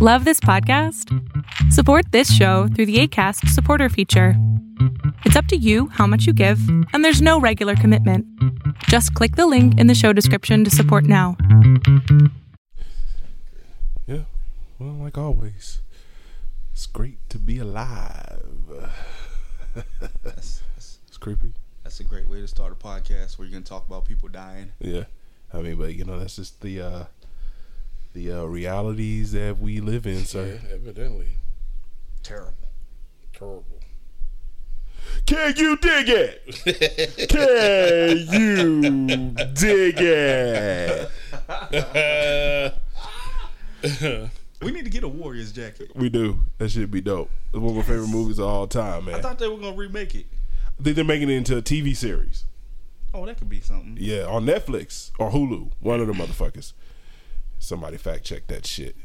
Love this podcast? Support this show through the ACAST supporter feature. It's up to you how much you give, and there's no regular commitment. Just click the link in the show description to support now. Yeah. Well, like always, it's great to be alive. That's, that's, It's creepy. that's a great way to start a podcast where you're gonna talk about people dying. Yeah. I mean, but you know, that's just the uh the uh realities that we live in, sir. Yeah, evidently. Terrible. Terrible. Can you dig it? Can you dig it? We need to get a Warriors jacket. We do. That should be dope. It's one of my favorite movies of all time, man. I thought they were gonna remake it. I think they're making it into a TV series. Oh, that could be something. Yeah, on Netflix or Hulu. One of the motherfuckers. Somebody fact check that shit.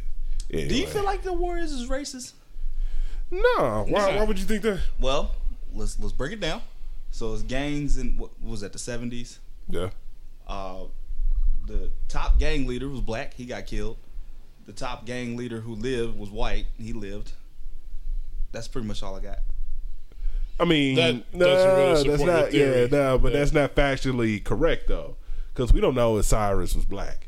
Anyway. Do you feel like the Warriors is racist? No. Why, why would you think that? Well, let's let's break it down. So it's gangs in what was that the seventies? Yeah. Uh, the top gang leader was black. He got killed. The top gang leader who lived was white. He lived. That's pretty much all I got. I mean, That no, really that's support your not. Yeah, theory. no, but Yeah. that's not factually correct though, because we don't know if Cyrus was black.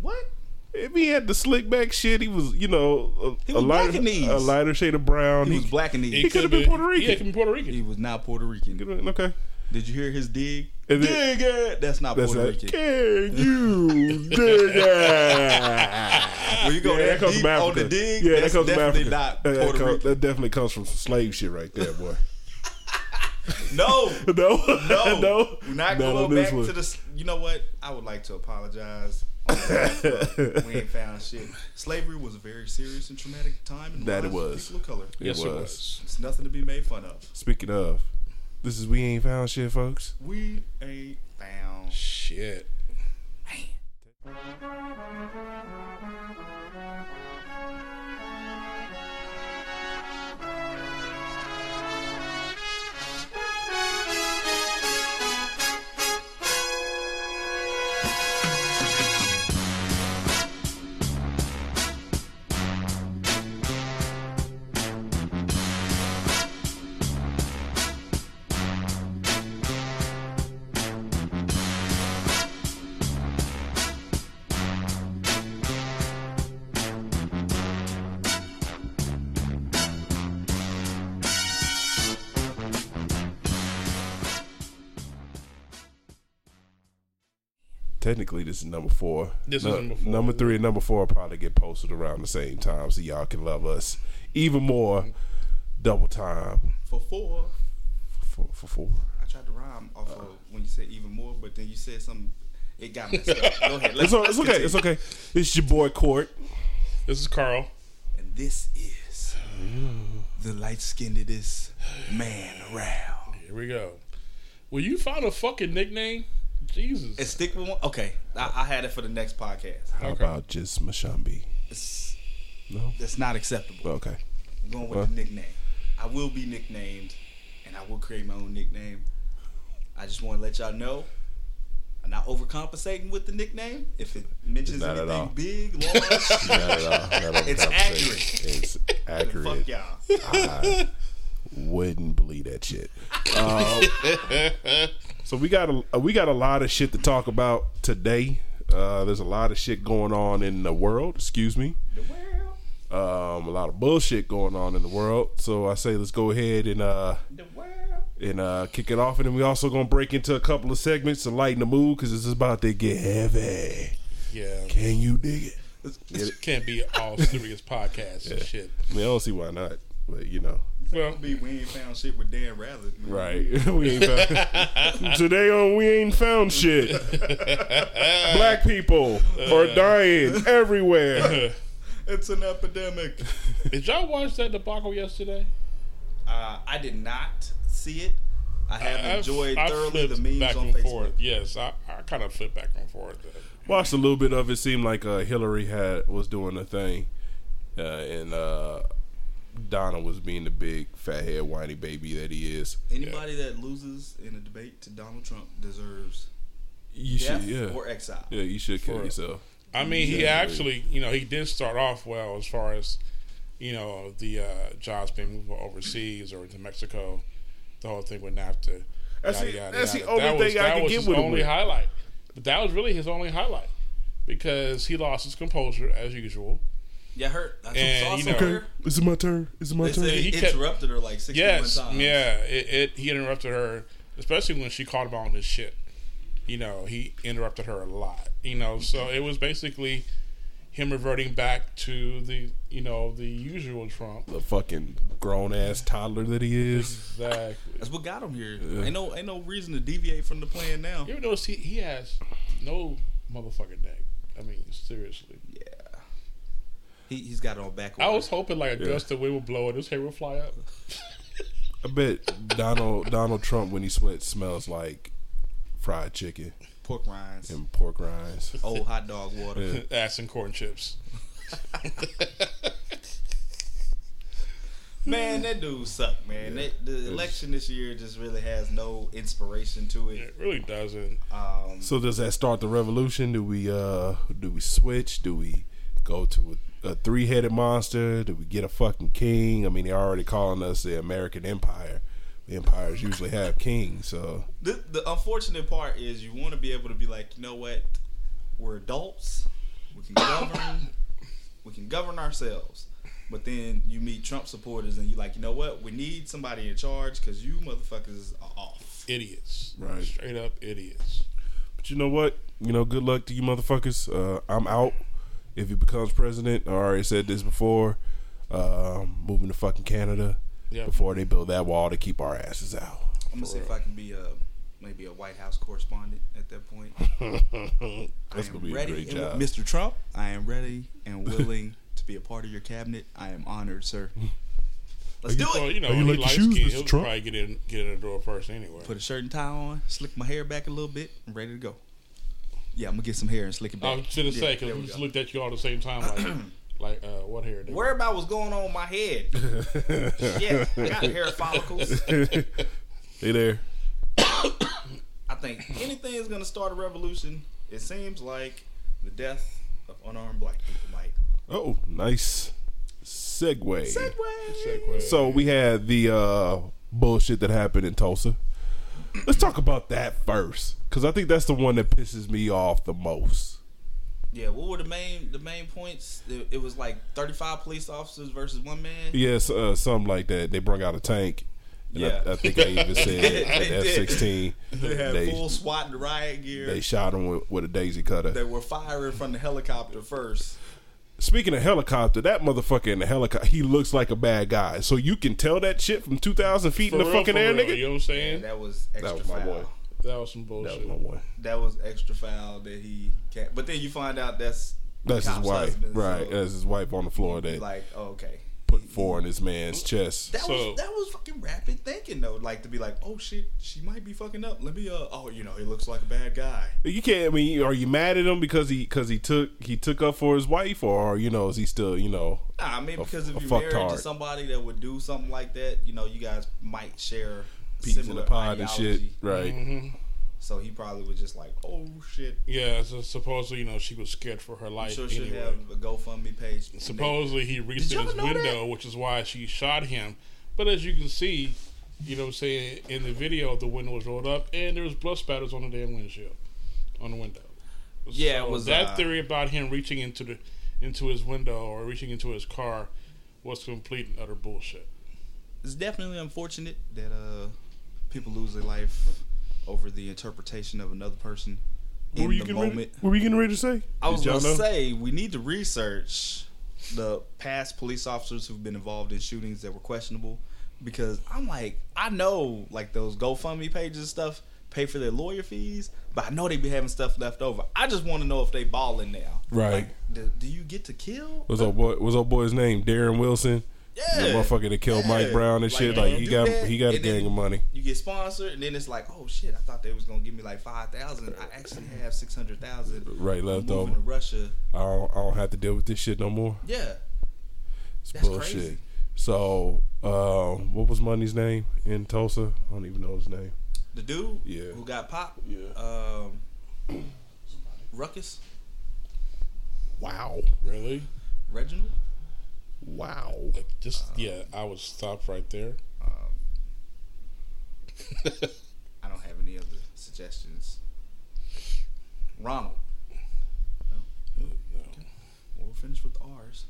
What? If he had the slick back shit, he was, you know, a, He a was black lighter, in these. a lighter shade of brown. He was black and He he, could've been Puerto Rican. Yeah, he could be Puerto Rican. he was not Puerto Rican. Okay, Did you hear his dig? Is dig it. That's not that's Puerto like, Rican. can you dig it? When you go Yeah, that that comes deep from on Africa. the dig, yeah, that's that comes from definitely Africa. not That- that, Puerto Rican. that definitely comes from some slave shit right there, boy. No, no, no, no, We're not Not going back one. to the. You know what? I would like to apologize. On behalf of we ain't found shit. Slavery was a very serious and traumatic time in the That it lives of was. people of color. yes, it it was. was. It's nothing to be made fun of. Speaking of, this is we ain't found shit, folks. We ain't found. Shit. Technically, this is number four. This is number four. Number three and number four will probably get posted around the same time, so y'all can love us even more. Double time For four, for, for four. I tried to rhyme off of when you said even more, but then you said something. It got messed up. Go ahead. It's, o- it's okay. It's okay. It's your boy Court. This is Carl. And this is the light skinnedest man around. Here we go. Will you find a fucking nickname? Jesus. And stick with one. Okay, I, I had it for the next podcast. How Okay. about just Mashambi? It's, No. that's not acceptable. Okay. I'm going with What? the nickname. I will be nicknamed, and I will create my own nickname. I just want to let y'all know. I'm not overcompensating with the nickname. If it mentions Not at all. anything big, large, Not at all. Not It's accurate. It's then accurate. fuck y'all. I wouldn't believe that shit. Um, so we got a we got a lot of shit to talk about today. Uh, there's a lot of shit going on in the world. Excuse me. The world. Um, a lot of bullshit going on in the world. So I say let's go ahead and uh The world. and uh kick it off, and then we also gonna break into a couple of segments to lighten the mood because this is about to get heavy. yeah. Can you dig it? It can't be all serious podcasts and shit. I mean, I don't see why not, but you know. Well, Be we ain't found shit with Dan Rather. Right. we ain't found, today on We Ain't Found Shit. Black people are dying everywhere. It's an epidemic. did y'all watch that debacle yesterday? Uh, I did not see it. I have I've- enjoyed I've thoroughly the memes back on and Facebook. forth. Yes, I, I kind of flipped back and forth. Watched a little bit of it. Seemed like uh, Hillary had was doing a thing, uh, and uh, Donna was being the big fathead whiny baby that he is. Anybody that loses in a debate to Donald Trump deserves You death should, yeah, or exile. yeah. You should kill For- yourself. I mean, he Yeah. actually, you know, he did start off well as far as, you know, the uh, jobs being moved overseas or to Mexico, the whole thing with NAFTA. That's yada, the- yada, that's the only That was- thing I that can was get his with him only with. highlight. But that was really his only highlight because he lost his composure as usual. Yeah, I heard. And, you know- her. Okay, is it my turn? Is it my They turn? he, he kept- interrupted her like sixty-one Yes, times. yeah. It, it he interrupted her, especially when she called him on this shit. You know, he interrupted her a lot. You know, so it was basically him reverting back to the you know the usual Trump. The fucking grown ass toddler that he is. Exactly. That's what got him here. Ain't no, ain't no reason to deviate from the plan now. You ever notice he, he has no motherfucking neck? I mean, seriously. Yeah, he he's got it on back. I was hoping like a Yeah. gust of wind would blow and his hair would fly up. I bet Donald Donald Trump when he sweats smells like fried chicken pork rinds, and pork rinds. old hot dog water. Yeah. Ass and corn chips. Man, that dude sucked, man. That, the election this year just really has no inspiration to it. It really doesn't. Um, So does that start the revolution? Do we uh do we switch? Do we go to a, a three headed monster? Do we get a fucking king? I mean, they're already calling us the American Empire. The empires usually have kings, so the the unfortunate part is you want to be able to be like, you know what? We're adults. We can govern. we can govern ourselves. But then you meet Trump supporters and you're like, you know what? We need somebody in charge because you motherfuckers are off. Idiots. Right. Straight up idiots. But you know what? You know, good luck to you motherfuckers. Uh, I'm out if he becomes president. I already said this before. Uh, moving to fucking Canada Yeah. before they build that wall to keep our asses out. I'm gonna see if I can be a maybe a White House correspondent at that point. That's gonna am be a great job. Mr. Trump. I am ready and willing to be a part of your cabinet. I am honored, sir. Let's do Well, it. you know, How you he like the light shoes, skinned, Mr. He'll Trump? probably get in, get in the door first anyway. Put a shirt and tie on, slick my hair back a little bit, I'm ready to go. Yeah, I'm gonna get some hair and slick it I back. was gonna Yeah, say because there we we just looked at you all at the same time, like, like uh, what hair? Worry about what's going on in my head. Shit, I got hair follicles. Hey there. I think anything is gonna start a revolution. It seems like the death of unarmed black people might. Oh, nice segue. Segway. So we had the uh, bullshit that happened in Tulsa. Let's talk about that first, because I think that's the one that pisses me off the most. Yeah, what were the main the main points? It, it was like 35 police officers versus one man. Yes, uh, something like that. They brought out a tank. And Yeah. I, I think I even said They at did. F sixteen. They had They full SWAT and riot gear. they shot him with, with a daisy cutter. They were firing from the helicopter first. Speaking of helicopter, that motherfucker in the helicopter, he looks like a bad guy. So you can tell that shit from two thousand feet in the fucking air, nigga. You know what I'm saying? And that was extra That was my foul. boy. That was some That bullshit. was my boy. That was extra foul that he can't. But then you find out that's That's his wife, husband, right? so That's his wife on the floor that like, oh, okay. Put four in this man's chest. That So- was that was fucking rapid thinking though. Like to be like, oh shit, she might be fucking up. Let me uh oh, you know, he looks like a bad guy. You can't. I mean, are you mad at him because he because he took he took up for his wife, or you know, is he still you know? Nah, I mean because a if you're married fucktard. to somebody that would do something like that, you know, you guys might share Peas in similar the pod and shit, ideology. right? hmm So he probably was just like, oh shit. Yeah, so supposedly, you know, she was scared for her I'm life sure she'll have a GoFundMe page. Supposedly, he reached in his y'all that? window, which is why she shot him. But as you can see, you know what I'm saying, in the video, the window was rolled up and there was blood spatters on the damn windshield, on the window. Yeah, it was, that uh, theory about him reaching into the into his window or reaching into his car was complete and utter bullshit. It's definitely unfortunate that uh people lose their life over the interpretation of another person What in were you the moment. ready? What were you getting ready to say? I was y'all gonna say we need to research the past police officers who've been involved in shootings that were questionable because I'm like I know like those GoFundMe pages and stuff pay for their lawyer fees, but I know they be having stuff left over. I just want to know if they balling now. Right. Like, do, do you get to kill? What's old boy? What's old boy's name? Darren Wilson. Yeah, The motherfucker that killed Mike Brown and shit. Like he got that, he got a gang of money. You get sponsored, and then it's like, oh shit! I thought they was gonna give me like five thousand. I actually have six hundred thousand. Right left over. to Russia. I don't, I don't have to deal with this shit no more. Yeah, It's That's bullshit. crazy. So, uh, what was Money's name in Tulsa? I don't even know his name. the dude Yeah. who got popped. Yeah. Um, Ruckus. Wow. Really? Reginald. Wow. Just yeah, I would stop right there. I don't have any other suggestions. Ronald. No. Okay. We'll finish with R's.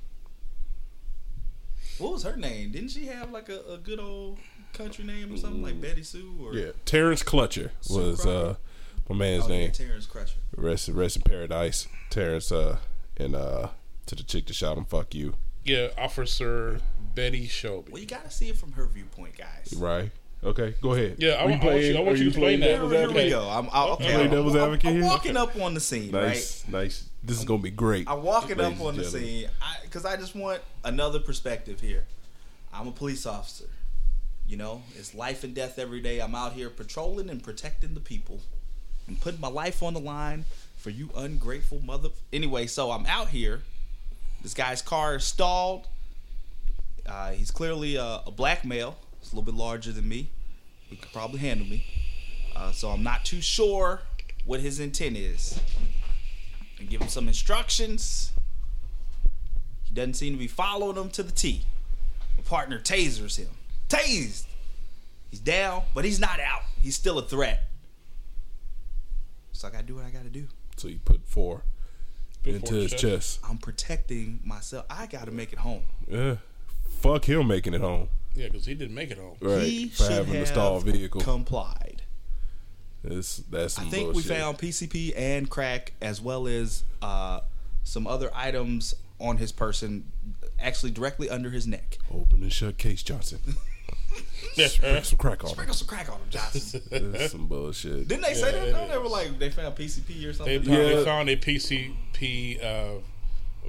What was her name? Didn't she have like a, a good old country name or something like Betty Sue or Yeah. Terence Clutcher was uh my man's Oh, yeah, name. Terence Crutcher. Rest rest in paradise. Terence uh and uh to the chick that shot him, fuck you. Yeah, Officer Betty Shelby. Well, you got to see it from her viewpoint, guys. Right. Okay, go ahead. Yeah, I Are want- I want you- I want are you to explain playing that. Here, devil's here advocate? we go. I'm, I, okay, Play I'm, devil's I'm- advocate I'm here? walking up on the scene, right? Nice, nice. This is gonna be great. I'm walking up on the gentlemen. scene because I, just want another perspective here. I'm a police officer. You know, it's life and death every day. I'm out here patrolling and protecting the people and putting my life on the line for you ungrateful mother. Anyway, so I'm out here. This guy's car is stalled. Uh, he's clearly a, a black male. He's a little bit larger than me. He could probably handle me. Uh, so I'm not too sure what his intent is. And give him some instructions. He doesn't seem to be following them to the T. My partner tasers him. Tased. He's down, but he's not out. He's still a threat. So I gotta do what I gotta do. So you put four into his check. chest. I'm protecting myself. I gotta make it home. Yeah. Fuck him making it home. Yeah, because he didn't make it home. Right. He For should having have a stalled vehicle. complied. It's, that's I some think bullshit. we found PCP and crack as well as uh, some other items on his person, actually directly under his neck. Open and shut case Johnson. Sprinkle some crack on him. Sprinkle some crack on him, Johnson. That's some bullshit. Didn't they say that? it? They were like they found PCP or They, something. found, they Yeah. found a PCP uh,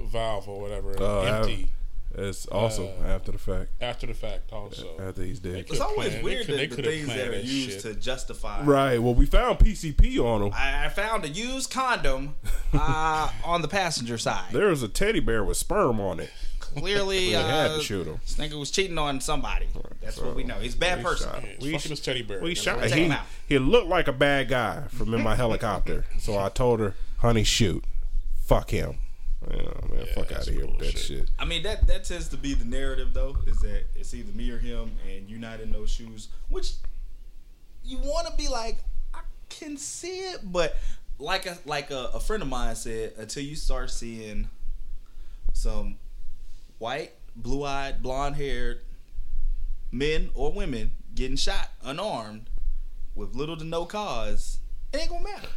valve or whatever Oh, I- empty It's also Uh, after the fact. after the fact. Also, After he's dead. it's always plan- they weird could- they that the could've things that are that used shit. to justify. Right. Well, we found PCP on him. I, I found a used condom uh, on the passenger side. There was a teddy bear with sperm on it. Clearly, They had uh, to shoot him. this nigga was cheating on somebody. That's what we know. He's a bad We person. shot Yeah, We fucking sh- his teddy bear. We shot. Take He, him out. he looked like a bad guy from in my helicopter. So I told her, honey, shoot. Fuck him. Yeah, man, fuck out of here with that shit. I mean that that tends to be the narrative though, is that it's either me or him, and you're not in those shoes. Which you want to be like, I can see it, but like a like a, a friend of mine said, until you start seeing some white, blue eyed, blonde haired men or women getting shot unarmed with little to no cause, it ain't gonna matter.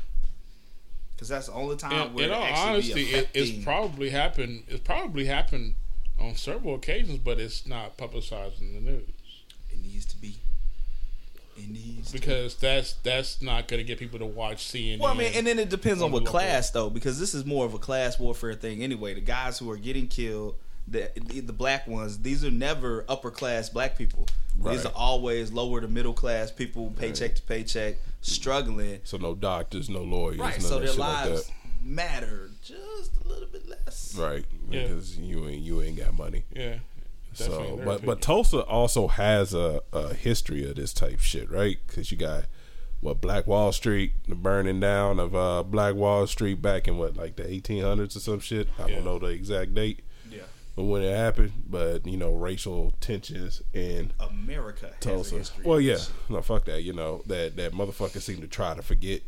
Cause that's the only time in, where in it all actually honesty, it, it's probably happened. It's probably happened on several occasions, but it's not publicized in the news It needs to be. It needs to because that's that's not going to get people to watch CNN. Well, I mean, and then it depends on what class though, because this is more of a class warfare thing anyway. The guys who are getting killed, the the black ones, these are never upper class black people. These are always lower to middle class people, paycheck to paycheck, struggling. So no doctors, no lawyers, Right, none so of their shit like lives that. matter just a little bit less. Right. Yeah. Because you ain't you ain't got money. yeah. So, definitely in but opinion. but Tulsa also has a, a history of this type shit, right? Because you got what Black Wall Street, the burning down of uh, Black Wall Street back in what like the 1800s or some shit. I Yeah. don't know the exact date, Yeah, but when it happened, but you know racial tensions in America has a Tulsa. Well, yeah, this no, fuck that. You know that that motherfucker seem to try to forget.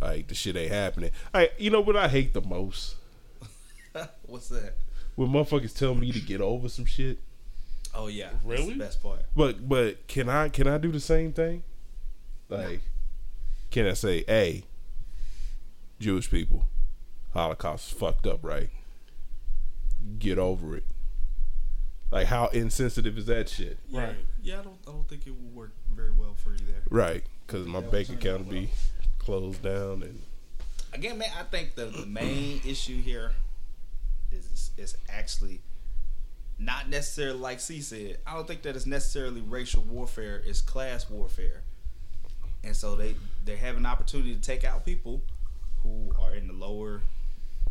Like the shit ain't happening. I, you know what I hate the most What's that? when motherfuckers tell me to get over some shit. Oh yeah, that's Really? the best part. But but can I can I do the same thing? Like, can I say, hey, Jewish people, Holocaust is fucked up, right? Get over it. Like, how insensitive is that shit? Yeah, Right. Yeah, I don't. I don't think it will work very well for you there. Right? Because my bank account off, will be closed down, and again, man, I think the, the main issue here is is actually not necessarily like C said. I don't think that it's necessarily racial warfare. It's class warfare, and so they they have an opportunity to take out people who are in the lower,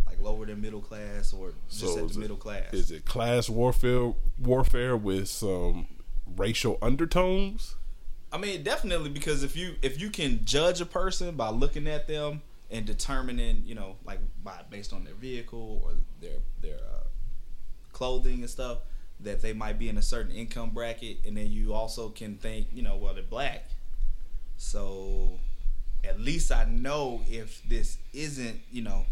like lower than middle class or just So at is the it- middle class. is it class warfare? Warfare with some racial undertones? I mean, definitely because if you if you can judge a person by looking at them and determining, you know, like by based on their vehicle or their their uh, clothing and stuff, that they might be in a certain income bracket, and then you also can think, you know, well they're black, so at least I know if this isn't, you know,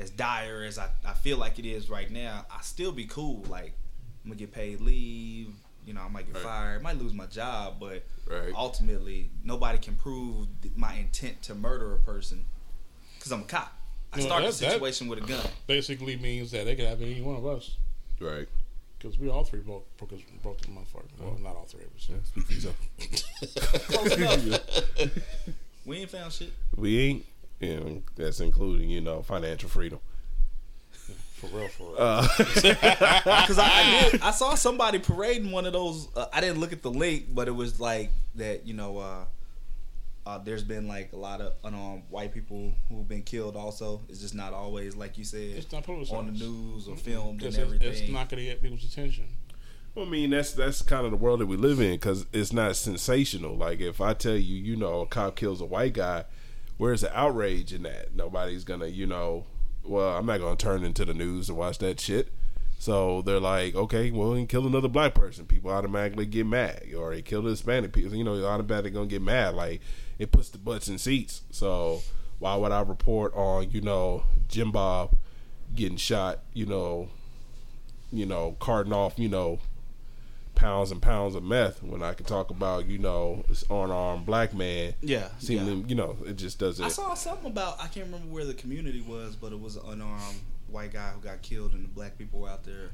as dire as I, I feel like it is right now, I still be cool. Like I'm gonna get paid leave. You know, I might get Right. fired, might lose my job, but Right. ultimately nobody can prove th- my intent to murder a person because I'm a cop. I No, start that- the that- situation with a gun. Basically means that they could have any one of us Right. because we all three broke broke, his- broke the motherfucker. Well, not all three of us. Yeah, speak for yourself. We ain't found shit. We ain't, you know, that's including, you know, financial freedom. For real, for real. Uh, Because I, I did, I saw somebody parading one of those. Uh, I didn't look at the link, but it was like that. You know, uh, uh, there's been like a lot of unarmed white people who've been killed. Also, it's just not always like you said it's not publicized on the news or filmed Because and it's, everything. it's not going to get people's attention. I mean, that's that's kind of the world that we live in because it's not sensational. Like if I tell you, you know, a cop kills a white guy, where's the outrage in that? Nobody's gonna, you know, well, I'm not gonna turn into the news to watch that shit. So they're like, okay, well, he killed another black person. People automatically get mad, or he killed a Hispanic people. You know, you're automatically gonna get mad. Like it puts the butts in seats. So why would I report on, you know, Jim Bob getting shot? You know, you know, carting off, you know, pounds and pounds of meth when I can talk about, you know, this unarmed black man. yeah, yeah. You know, it just doesn't. I saw something about I can't remember where the community was, but it was an unarmed white guy who got killed, and the black people were out there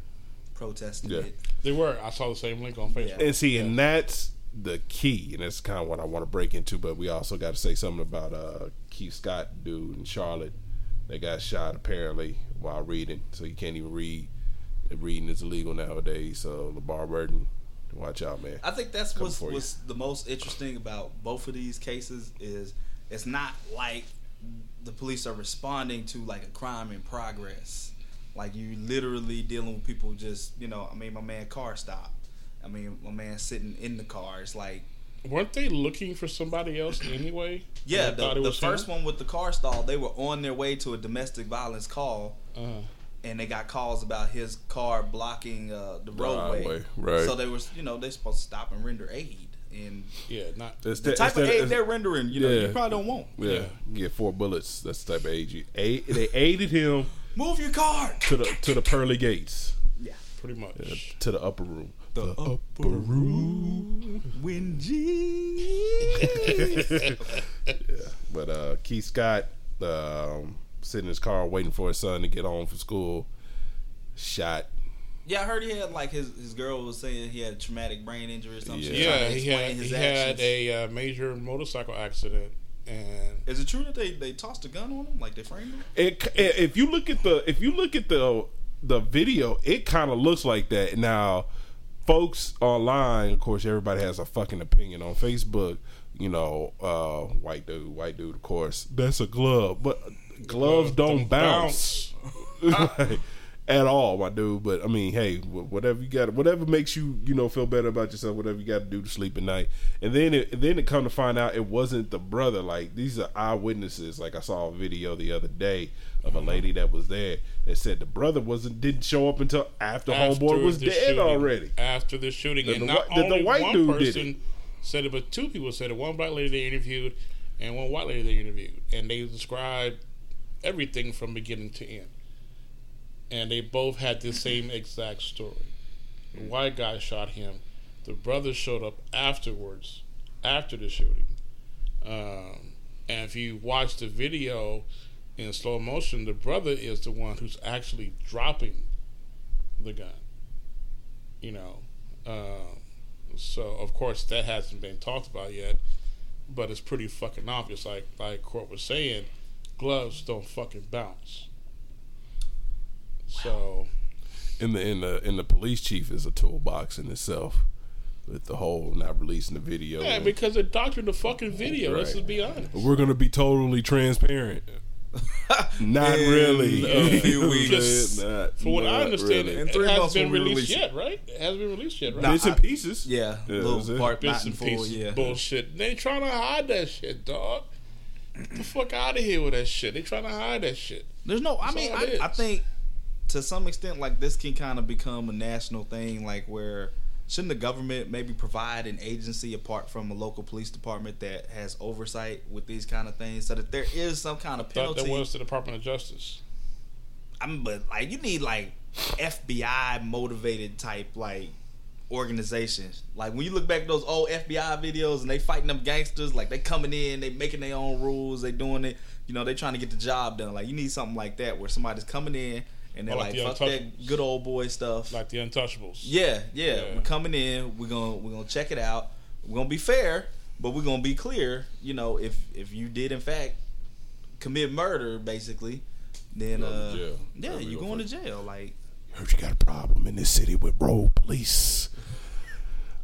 protesting Yeah. it. They were. I saw the same link on Facebook. and see, and that's the key, and that's kind of what I want to break into. But we also got to say something about uh, Keith Scott, dude in Charlotte, They got shot apparently while reading, so you can't even read. Reading is illegal nowadays. So LeVar Burton, watch out, man. I think that's Come what's, what's the most interesting about both of these cases is it's not like the police are responding to like a crime in progress. Like you literally dealing with people just you know. I mean, my man car stopped. I mean, my man sitting in the car. It's like Weren't they looking for somebody else anyway? yeah, the, the first him? one with the car stall. They were on their way to a domestic violence call. Uh, and they got calls about his car blocking uh, the roadway. highway, right. So they was, you know, they're supposed to stop and render aid. And yeah, not. It's the that- type it's of aid it's- they're rendering, you know, Yeah. you probably don't want. yeah, Yeah. get four bullets. That's the type of age you. Aid, they aided him Move your car. to the to the pearly gates, Yeah. Pretty much. to the upper room. The upper room when Jesus. But uh, Keith Scott, um, sitting in his car waiting for his son to get home from school, shot. yeah, I heard he had like his his girl was saying he had a traumatic brain injury or something. Yeah. Yeah, he had his he had a uh, major motorcycle accident, and Is it true that they they tossed a gun on him, like they framed him? It, if you look at the if you look at the the video, it kind of looks like that. Now, folks online, of course, everybody has a fucking opinion on Facebook. You know, uh, white dude, white dude, of course, that's a glove, but gloves don't, bounce. Like, at all, my dude. But I mean, hey, whatever you got, whatever makes you, you know, feel better about yourself, whatever you got to do to sleep at night. And then, it, then it come to find out it wasn't the brother. Like these are eyewitnesses. Like I saw a video the other day of a lady that was there that said the brother wasn't didn't show up until after, homeboy was dead shooting- already. After the shooting, And and, the not the- the only white one dude person said it, but two people said it. One black lady they interviewed, and one white lady they interviewed, and they described everything from beginning to end. And they both had the same exact story. The white guy shot him. The brother showed up afterwards, after the shooting. Um, and if you watch the video in slow motion, the brother is the one who's actually dropping the gun. You know, um, so of course that hasn't been talked about yet, but it's pretty fucking obvious. Like like Court was saying, gloves don't fucking bounce. So In the in the in the police chief is a toolbox in itself. With the whole not releasing the video. yeah, because they doctored the fucking video. Let's just be honest. We're gonna be totally transparent. Not In really. a few weeks. Just Not- For what I understand, really. It, it hasn't been we'll released yet, right? It hasn't been released yet, right? Nah, bits and pieces. Yeah, Yeah, little that's part Bits in and full. pieces Yeah, bullshit. They trying to hide that shit, dog. The fuck out of here with that shit. They trying to hide that shit. There's no. I mean, I, I think to some extent, like this can kind of become a national thing. Like where shouldn't the government maybe provide an agency apart from a local police department that has oversight with these kind of things, so that there is some kind of penalty. that was the Department of Justice. I mean, but like you need like FBI motivated type like organizations. Like when you look back at those old FBI videos and they fighting them gangsters, like they coming in, they making their own rules, they doing it. You know, they trying to get the job done. Like you need something like that where somebody's coming in and they're Or like like, the fuck that good old boy stuff. Like the Untouchables. yeah, yeah, Yeah. we're coming in. We're gonna we're gonna check it out. We're gonna be fair, but we're gonna be clear. You know, if if you did in fact commit murder, basically, then Go to uh, jail. yeah, you you going to gonna jail. Like Heard you got a problem in this city with road police.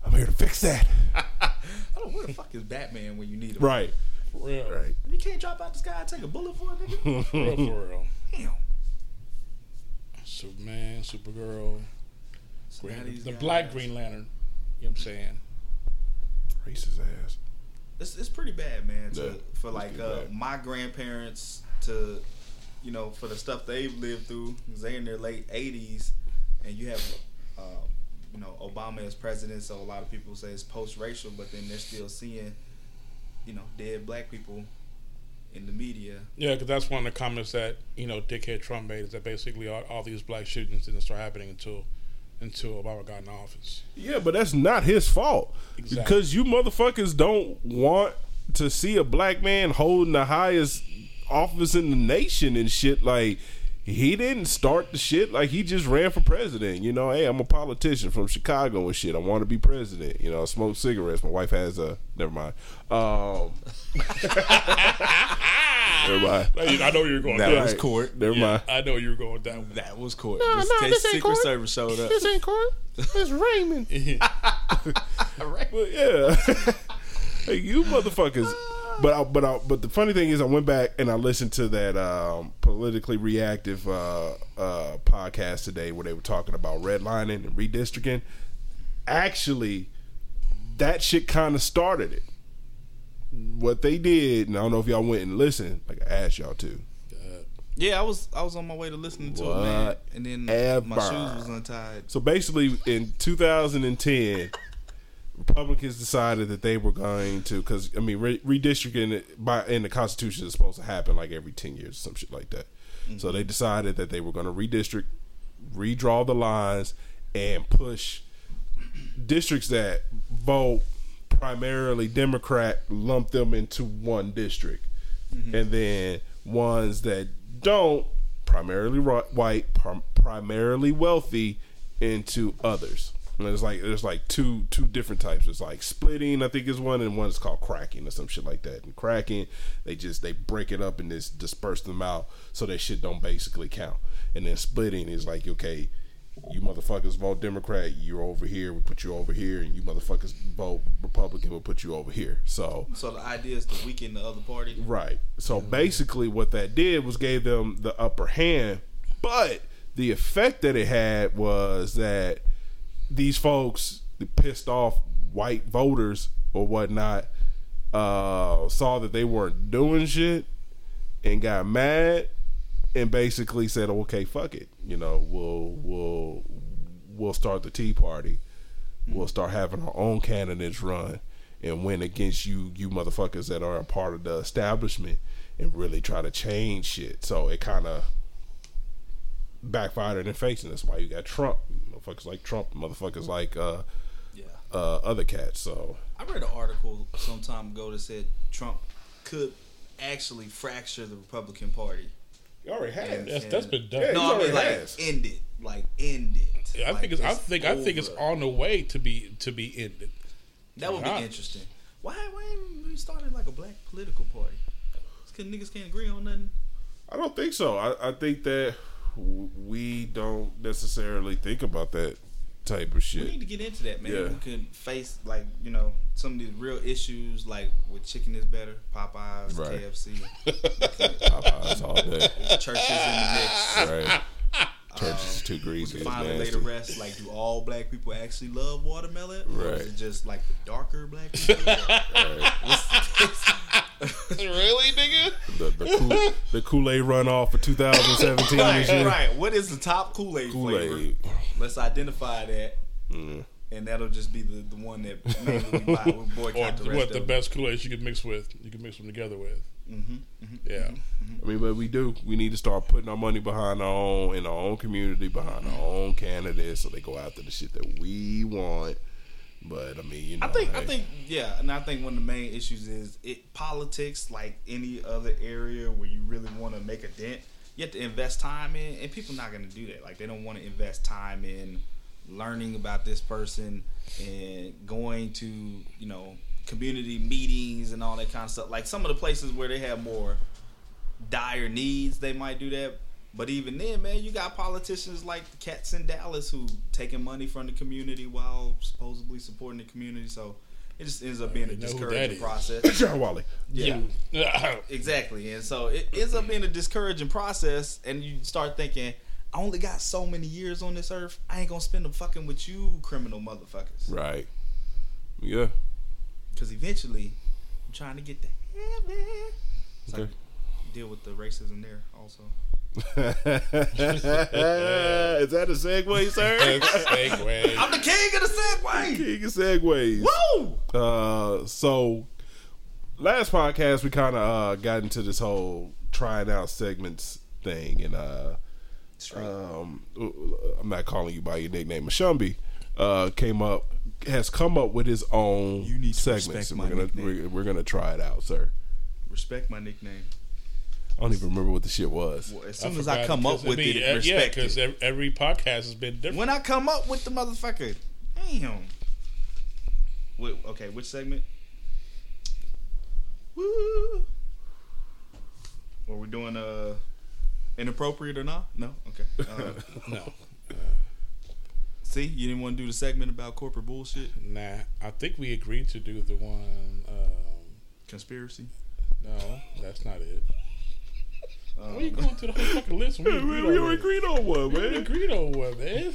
I'm here to fix that. I don't know where the fuck is Batman when you need him. Right. For real. Right. You can't drop out the sky and take a bullet for a nigga. For real, for real. Damn. Superman, Supergirl, So Green, the guys- Black Green Lantern. You know what I'm saying? Racist ass. It's, it's pretty bad, man. To, Yeah, for like uh, my grandparents to, you know, for the stuff they've lived through. 'cause They're in their late eighties, and you have, um, you know, Obama is president. So a lot of people say it's post-racial, but then they're still seeing, you know, dead black people in the media. Yeah, because that's one of the comments that you know dickhead Trump made is that basically all, all these black shootings didn't start happening until until Obama got in office. Yeah, but that's not his fault. Exactly. Because you motherfuckers don't want to see a black man holding the highest office in the nation and shit. Like, he didn't start the shit. Like, he just ran for president. You know, hey, I'm a politician from Chicago and shit. I want to be president. You know, I smoke cigarettes. My wife has a. Never mind. Um, never mind. I know you were going. That there. was court. Never Yeah, mind. I know you were going down. that was court. No, Just no, in case this ain't Secret court. Service showed up. This ain't court. It's Raymond. But yeah, hey, you motherfuckers. But I, but I, but the funny thing is, I went back and I listened to that um, politically reactive uh, uh, podcast today where they were talking about redlining and redistricting. Actually, that shit kind of started it. What they did, and I don't know if y'all went and listened. Like I asked y'all to. Yeah, I was I was on my way to listening to it, man, and then my shoes was untied. So basically, in 2010, Republicans decided that they were going to, because I mean, re- redistricting by in the Constitution is supposed to happen like every 10 years, some shit like that. Mm-hmm. So they decided that they were going to redistrict, redraw the lines, and push districts that vote primarily Democrat, lump them into one district, mm-hmm. and then ones that don't primarily ri- white, prim- primarily wealthy, into others. And there's like there's like two two different types. It's like splitting, I think is one, and one is called cracking or some shit like that. And cracking, they just they break it up and just disperse them out so that shit don't basically count. And then splitting is like okay, you motherfuckers vote Democrat, you're over here, we put you over here, and you motherfuckers vote Republican, we'll put you over here. So So the idea is to weaken the other party. Right. So basically, what that did was gave them the upper hand, but the effect that it had was that these folks, pissed off white voters or whatnot, uh, saw that they weren't doing shit and got mad and basically said, "Okay, fuck it. You know, we'll we'll we'll start the Tea Party. We'll start having our own candidates run and win against you, you motherfuckers that are a part of the establishment, and really try to change shit." So it kind of backfired in their face, and that's why you got Trump, motherfuckers like Trump, motherfuckers like uh, Yeah. uh, other cats. So I read an article some time ago that said Trump could actually fracture the Republican Party. you already had That's, that's been done. Yeah, no, I mean like has. end it, like end it. Yeah, I Like, think it's. I think. I think it's on the way to be to be ended. That would be Yeah. interesting. Why? Why we started like a black political party? Because niggas can't agree on nothing. I don't think so. I, I think that w- we don't necessarily think about that type of shit. We need to get into that, man. Yeah. We can face like you know some of these real issues, like with chicken is better, Popeyes, Right. KFC, Popeyes all day. Church's in the mix. Right. Church is too um, greasy. can finally lay to rest. Like, do all black people actually love watermelon? Or Right. is it just like the darker black people? Right. really, nigga? The the, Kool, the Kool-Aid runoff for 2017 right, right. What is the top Kool Aid flavor? Kool-Aid. Let's identify that, Mm. and that'll just be the, the one that mainly we buy. We Or boycott the what of the them. best Kool-Aid you could mix with? You can mix them together with. Mm-hmm, Yeah. I mean, but we do. We need to start putting our money behind our own in our own community, behind our own candidates, so they go after the shit that we want. But I mean, you know, I think I think yeah, and I think one of the main issues is it politics like any other area where you really want to make a dent. You have to invest time in, and people not going to do that. Like they don't want to invest time in learning about this person and going to you know community meetings and all that kind of stuff. Like some of the places where they have more dire needs, they might do that. But even then, man, you got politicians like the cats in Dallas who taking money from the community while supposedly supporting the community. So it just ends up being a You know who that discouraging process. John Wiley. Yeah, You. exactly. And so it ends up being a discouraging process, and you start thinking, I only got so many years on this earth. I ain't gonna spend them fucking with you, criminal motherfuckers. Right. Yeah. Because eventually, I'm trying to get to heaven. So Okay. Deal with the racism there also. Is that a segue, sir? Segue. I'm the king of the Segway. King of segues. Woo! Uh, so last podcast we kind of uh, got into this whole trying out segments thing, and uh, um, I'm not calling you by your nickname, Mashumbi. Uh, came up has come up with his own You need segments, and we're gonna we're, we're gonna try it out, sir. Respect my nickname. I don't even remember what the shit was. Well, as I soon as I come up with be- it, uh, yeah, respect because every podcast has been different. When I come up with the motherfucker, damn. Wait, okay, which segment? Woo! Are we doing uh inappropriate or not? No. Okay. Uh, no, see, you didn't want to do the segment about corporate bullshit, nah. I think we agreed to do the one. Um, conspiracy. no, that's not it. Um, Why are you going through the whole fucking list? We We, agreed, we on agreed on one, We man. agreed on one, man.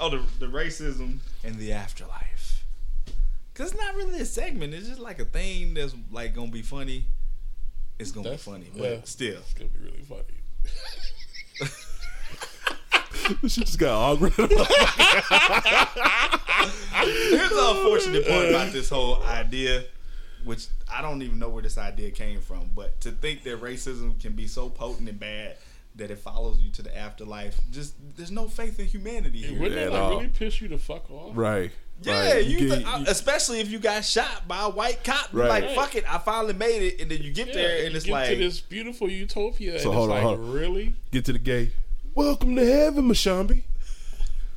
Oh, the the racism and the afterlife. Cause it's not really a segment. It's just like a thing that's like gonna be funny. It's gonna That's- be funny, yeah. but still. It's gonna be really funny. This shit just got awkward. Here's the unfortunate part about this whole idea, which I don't even know where this idea came from, but to think that racism can be so potent and bad that it follows you to the afterlife, just there's no faith in humanity here. Wouldn't at that like all. really piss you the fuck off? right. Yeah, right. you, get- th- I- uh, especially if you got shot by a white cop. You're Right. Like fuck it, I finally made it, and then you get Yeah, there and it's get like, to this beautiful utopia, So and hold it's on, like, hold on. really? get to the gate. Welcome to heaven, Mashambi.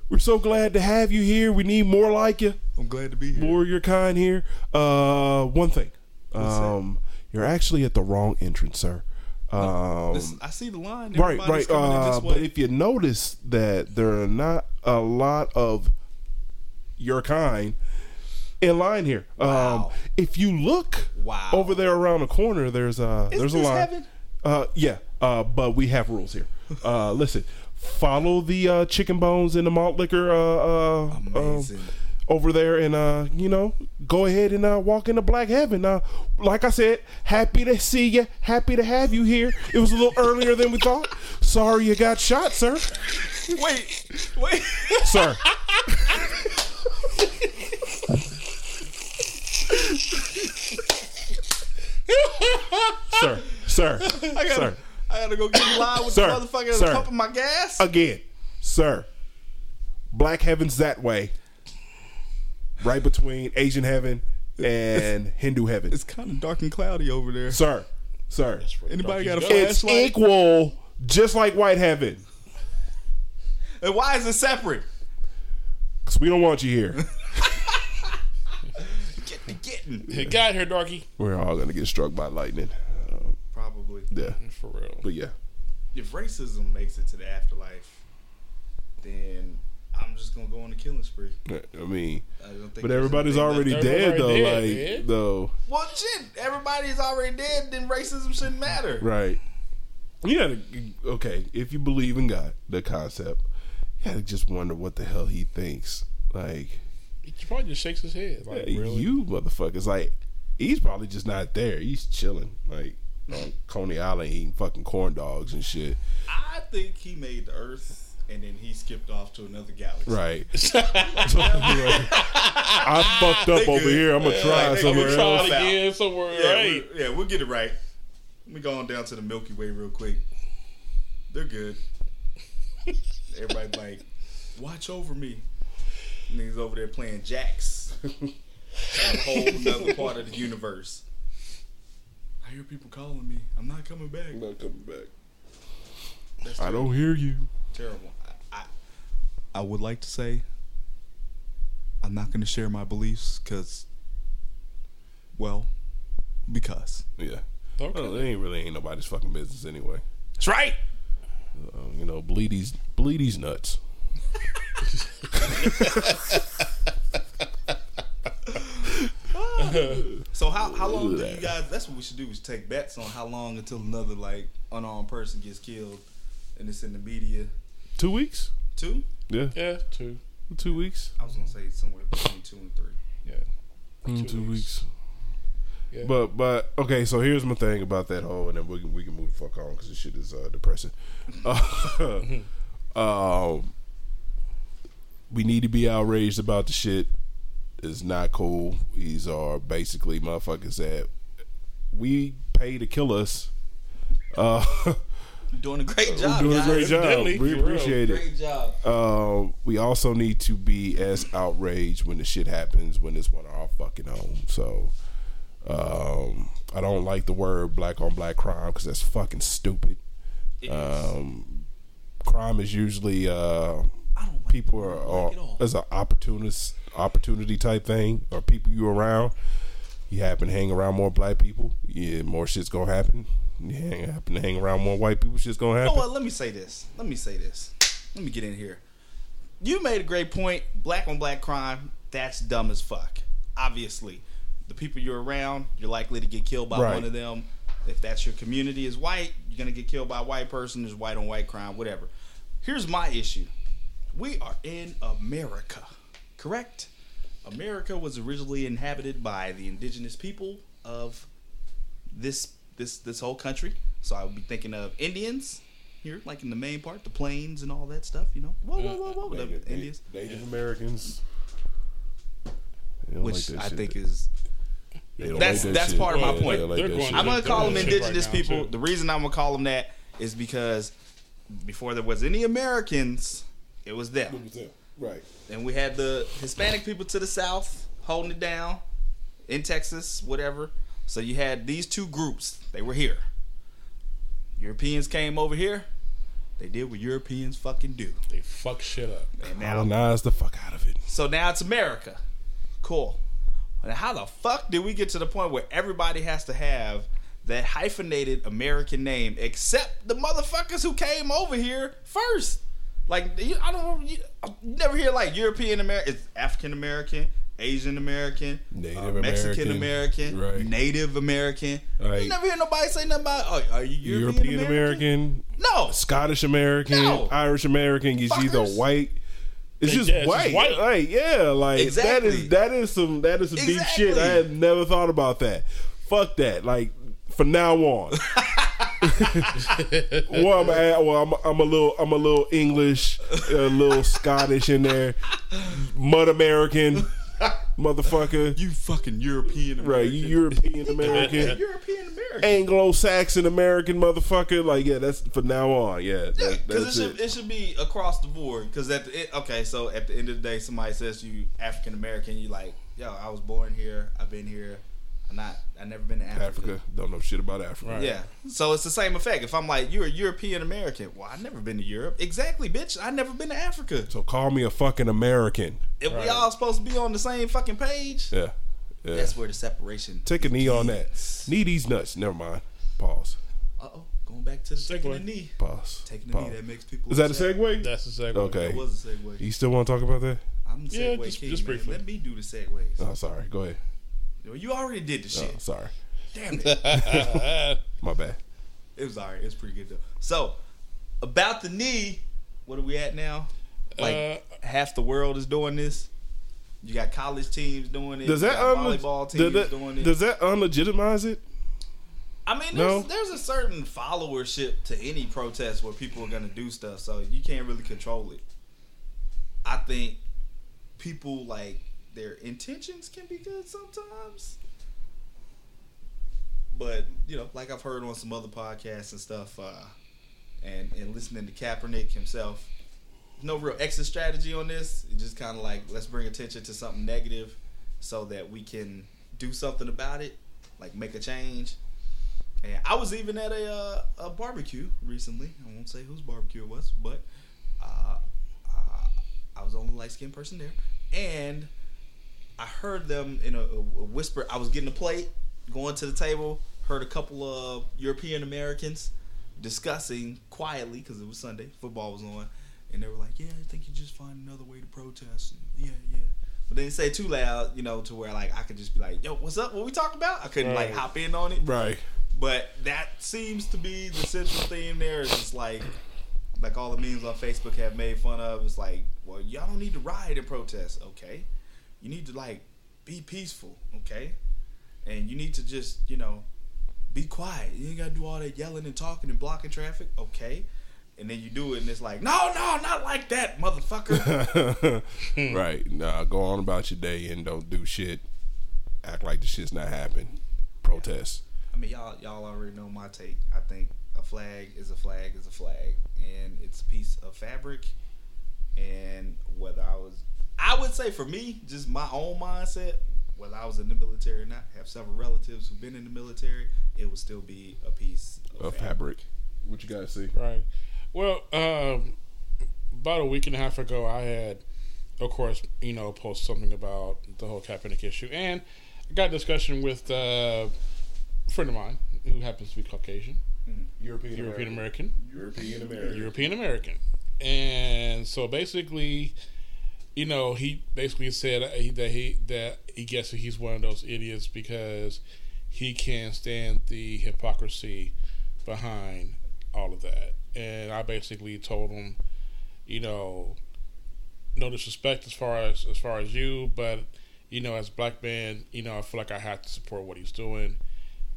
We're so glad to have you here. We need more like you, I'm glad to be here. more of your kind here. Uh, one thing, um, you're actually at the wrong entrance, sir. Um, Listen, I see the line. right, Everybody's right. in Uh, this but if you notice that there are not a lot of your kind in line here. Wow. Um, if you look Wow. over there around the corner, there's a Is there's a this line. heaven? Uh, yeah, uh, but we have rules here. Uh, listen, follow the uh, chicken bones and the malt liquor uh, uh, Amazing. Over there, and uh, you know, go ahead and uh, walk into black heaven. Uh, like I said, happy to see you, happy to have you here. It was a little earlier than we thought. Sorry you got shot, sir. wait, wait. Sir. sir, sir, sir. I gotta go get in line with Sir, the motherfucker that's pumping my gas. Again, sir. Black heaven's that way. Right between Asian heaven and Hindu heaven. it's kind of dark and cloudy over there. Sir, sir. Anybody got a Darkies go. It's equal, just like white heaven. And why is it separate? Because we don't want you here. Get the getting. Hey, Get out here, darky. We're all going to get struck by lightning. Um, Probably. yeah. For real. But yeah. If racism makes it to the afterlife, then I'm just gonna go on a killing spree. I mean, I but everybody's already left. dead, Everybody though. dead, like, man. though. Well, shit. Everybody's already dead. Then racism shouldn't matter. Right. You gotta okay. If you believe in God, the concept, you gotta just wonder what the hell he thinks. Like He probably just shakes his head. Like, hey, really? you motherfuckers. Like he's probably just not there. He's chilling like on Coney Island eating fucking corn dogs and shit. I think he made the Earth and then he skipped off to another galaxy. Right. So, like, I fucked up They over good. here. I'm gonna try Like, they somewhere gonna Try else. again somewhere, Yeah, right? we, yeah, we'll get it right. Let me go on down to the Milky Way real quick. They're good. Everybody's like, watch over me. And he's over there playing jacks. a whole nother part of the universe. I hear people calling me. I'm not coming back. I'm not coming back. That's I don't hear you. terrible. I, I, I would like to say I'm not going to share my beliefs because, well, because. Yeah. Okay. Well, it ain't really ain't nobody's fucking business anyway. That's right. Uh, you know, bleed these bleed these nuts. So how how long do you guys? That's what we should do. Is take bets on how long until another like unarmed person gets killed, and it's in the media. Two weeks? Two. Yeah. Yeah, two. Two weeks. I was gonna say somewhere between two and three. Yeah. Mm, two weeks. Yeah. But but okay, so here's my thing about that whole, and then we can we can move the fuck on because this shit is uh, depressing. um, we need to be outraged about the shit. It's not cool. These are basically motherfuckers that we pay to kill us. Uh, You're doing a great job. we're job, doing a great job. Evidently, We appreciate it. Great job. Um, we also need to be as outraged when the shit happens when it's one of our fucking own. So, um, I don't like the word black on black crime because that's fucking stupid. It is. Um, crime is usually uh, I don't like people are, word are black at all. as an opportunist opportunity type thing or people you around. You happen to hang around more black people, yeah, more shit's gonna happen. You hang, happen to hang around more white people, shit's gonna You know happen. what? Let me say this. Let me say this. Let me get in here. You made a great point. Black on black crime, that's dumb as fuck. Obviously, the people you're around, you're likely to get killed by Right. one of them. If that's your community is white, you're gonna get killed by a white person. There's white on white crime, whatever. Here's my issue. We are in America, correct? America was originally inhabited by the indigenous people of this this this whole country. So I would be thinking of Indians here, like in the main part, the plains and all that stuff. You know, whoa, whoa, whoa, whoa, the Indians, Native Americans. Which like I shit. think is that's- like that that's shit. part of my point. they like going. I'm gonna call them indigenous right now, people. too. The reason I'm gonna call them that is because before there was any Americans, it was them. Right. and we had the Hispanic people to the south holding it down in Texas, whatever. So you had these two groups. They were here. Europeans came over here. They did what Europeans fucking do. They fuck shit up. And now, Colonize the fuck out of it. so now it's America. Cool. And how the fuck did we get to the point where everybody has to have that hyphenated American name except the motherfuckers who came over here first? Like I don't know, you, I never hear like European American, it's African American, Asian American, Native uh, Mexican American, American, right. Native American. Right. You never hear nobody say nothing about oh, are you European, European American, No. Scottish American, No. Irish American. Is either Fuckers. white. It's Yeah, just it's just white. white. Like yeah, like that Exactly. is that is some that is some deep shit. I had never thought about that. Fuck that. Like from now on. well, I'm a, well, I'm, I'm a little, I'm a little English, a little Scottish in there, mud American, motherfucker. You fucking European American. Right, you European American. European American. Anglo-Saxon American motherfucker. Like, yeah, that's from now on. Yeah, that, because it should, it. it should be across the board. Because at the end, okay, so at the end of the day, somebody says to you African American, you like, yo, I was born here, I've been here, not, I've never been to Africa. Africa don't know shit about Africa. Right. Yeah, so it's the same effect. If I'm like, you're a European American, well, I've never been to Europe. Exactly, bitch, I've never been to Africa. So call me a fucking American. If we all supposed to be on the same fucking page, Yeah, yeah. that's where the separation. Take a knee on that. Knee these nuts. Never mind. Pause. Uh oh, going back to the taking the knee. Pause. Taking the Pause. knee that makes people. Is that a upset. segue? That's a segue. Okay. That was a segue. You still want to talk about that? I'm the Yeah, segue just- king, just man. briefly. Let me do the segues. Oh, sorry. Go ahead. You already did the shit. Oh, sorry. Damn it. My bad. It was alright. It's pretty good though. So, about the knee, what are we at now? Like Uh, half the world is doing this. You got college teams doing it. Does that got unle- volleyball teams that, doing it? does that unlegitimize it? I mean, No. there's, there's a certain followership to any protest where people are going to do stuff, so you can't really control it. I think people like their intentions can be good sometimes, but you know, like I've heard on some other podcasts and stuff, uh, and and listening to Kaepernick himself, no real exit strategy on this. It's just kind of like let's bring attention to something negative, so that we can do something about it, like make a change. And I was even at a uh, a barbecue recently. I won't say whose barbecue it was, but uh, uh, I was the only light skinned person there, and I heard them in a, a whisper. I was getting a plate, going to the table. Heard a couple of European Americans discussing quietly because it was Sunday, football was on, and they were like, "Yeah, I think you just find another way to protest." And, yeah, yeah. But they didn't say too loud, you know, to where like I could just be like, "Yo, what's up? What we talking about?" I couldn't like hop in on it. Right. But that seems to be the central theme there. Is just like, like all the memes on Facebook have made fun of. It's like, well, y'all don't need to riot and protest, okay? You need to like be peaceful, okay? And you need to just, you know, be quiet. You ain't gotta do all that yelling and talking and blocking traffic, okay? And then you do it, and it's like, no, no, not like that, motherfucker. Hmm. right. Nah, go on about your day and don't do shit. Act like the shit's not happening. Protest. I mean, y'all y'all already know my take. I think a flag is a flag is a flag, and it's a piece of fabric. And whether I was, I would say for me, just my own mindset, whether I was in the military or not, have several relatives who've been in the military, it would still be a piece of, A fabric. What you guys see? Right. Well, um, about a week and a half ago, I had, of course, you know, post something about the whole Kaepernick issue, and I got a discussion with uh, a friend of mine who happens to be Caucasian, European European American, European American. European American, and so basically, you know, he basically said that he that he, guesses he's one of those idiots because he can't stand the hypocrisy behind all of that. And I basically told him, you know, no disrespect as far as as far as you, but you know, as a black man, you know, I feel like I have to support what he's doing.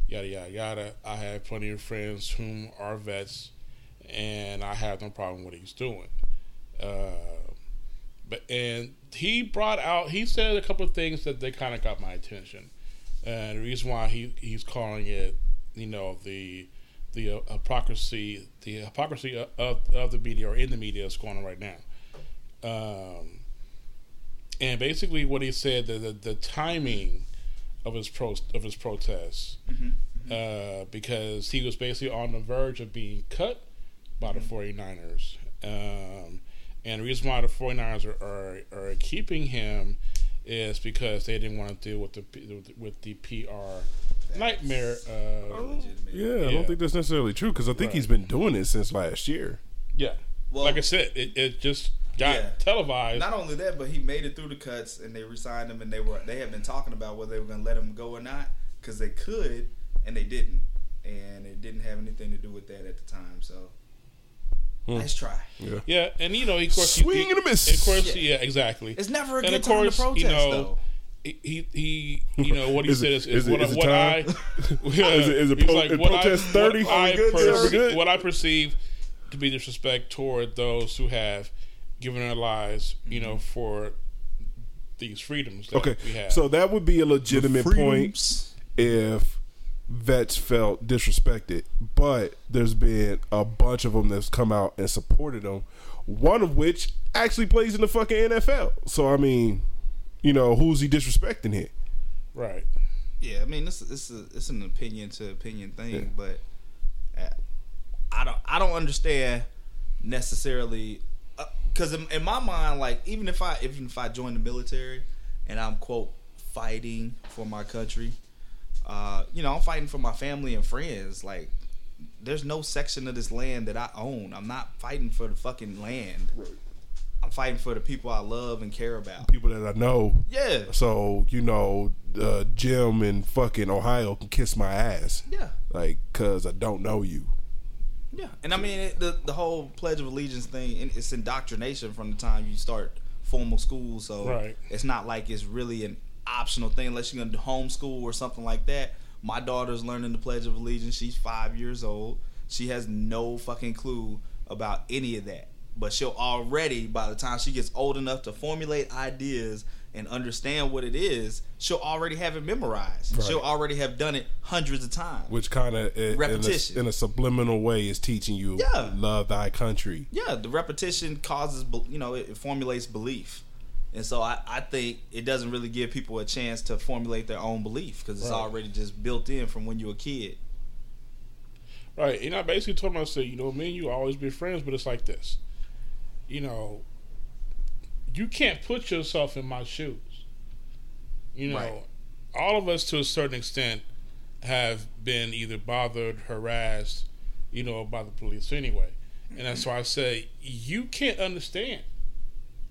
Yada yada yada. I have plenty of friends whom are vets, and I have no problem with what he's doing. Uh, but and he brought out, he said a couple of things that they kind of got my attention. And the reason why he he's calling it, you know, the the uh, hypocrisy, the hypocrisy of, of, of the media or in the media is going on right now. Um, and basically, what he said the the, the timing of his pro of his protests, uh, because he was basically on the verge of being cut by the 49ers. Um, and the reason why the 49ers are, are, are keeping him is because they didn't want to deal with the with the PR nightmare. Uh, legitimate. Yeah, I don't think that's necessarily true because I think Right. he's been doing it since last year. yeah, Well- like I said, it, it just got Yeah. televised. Not only that, but he made it through the cuts, and they resigned him, and they were they had been talking about whether they were going to let him go or not, because they could, and they didn't, and it didn't have anything to do with that at the time. So, nice try. Yeah. Yeah, and you know, of course, Swing he, and a miss. Of course, Yeah. yeah, exactly. It's never a and good of time course, to protest, you know, though. he he, you know, what he Is said it- is, is is, it- what, is it what I, yeah, Is it- is it he's pro- is protest 30? What I, Are we good, perce- sir? Are we good? what I perceive to be disrespect toward those who have given their lives, you know, for these freedoms that Okay, we have. so that would be a legitimate point if vets felt disrespected, but there's been a bunch of them that's come out and supported them. One of which actually plays in the fucking NFL. So I mean, you know, who's he disrespecting here? right. Yeah, I mean, this it's a, it's an opinion to opinion thing, Yeah. but uh, I don't I don't understand necessarily because in, in my mind, like even if I even if I join the military and I'm quote fighting for my country, uh, you know, I'm fighting for my family and friends. Like, there's no section of this land that I own. I'm not fighting for the fucking land. I'm fighting for the people I love and care about. People that I know. Yeah, So you know, uh, Jim in fucking Ohio can kiss my ass, yeah. like, cause I don't know you. Yeah, and I mean it, the the whole Pledge of Allegiance thing. It's indoctrination from the time you start formal school, so Right. it's not like it's really an optional thing unless you're gonna do homeschool or something like that. My daughter's learning the Pledge of Allegiance. She's five years old. She has no fucking clue about any of that. But she'll already, by the time she gets old enough to formulate ideas and understand what it is, she'll already have it memorized. Right. She'll already have done it hundreds of times. Which kind of in, Repetition. in a subliminal way is teaching you Yeah. love thy country. yeah, the repetition causes, you know, it formulates belief. And so I, I think it doesn't really give people a chance to formulate their own belief because it's Right. already just built in from when you're a kid. Right. And I basically told him, I said, you know, me and you always be friends, but it's like this. You know, you can't put yourself in my shoes. You know, Right. all of us to a certain extent have been either bothered, harassed, you know, by the police anyway. And that's why I say you can't understand,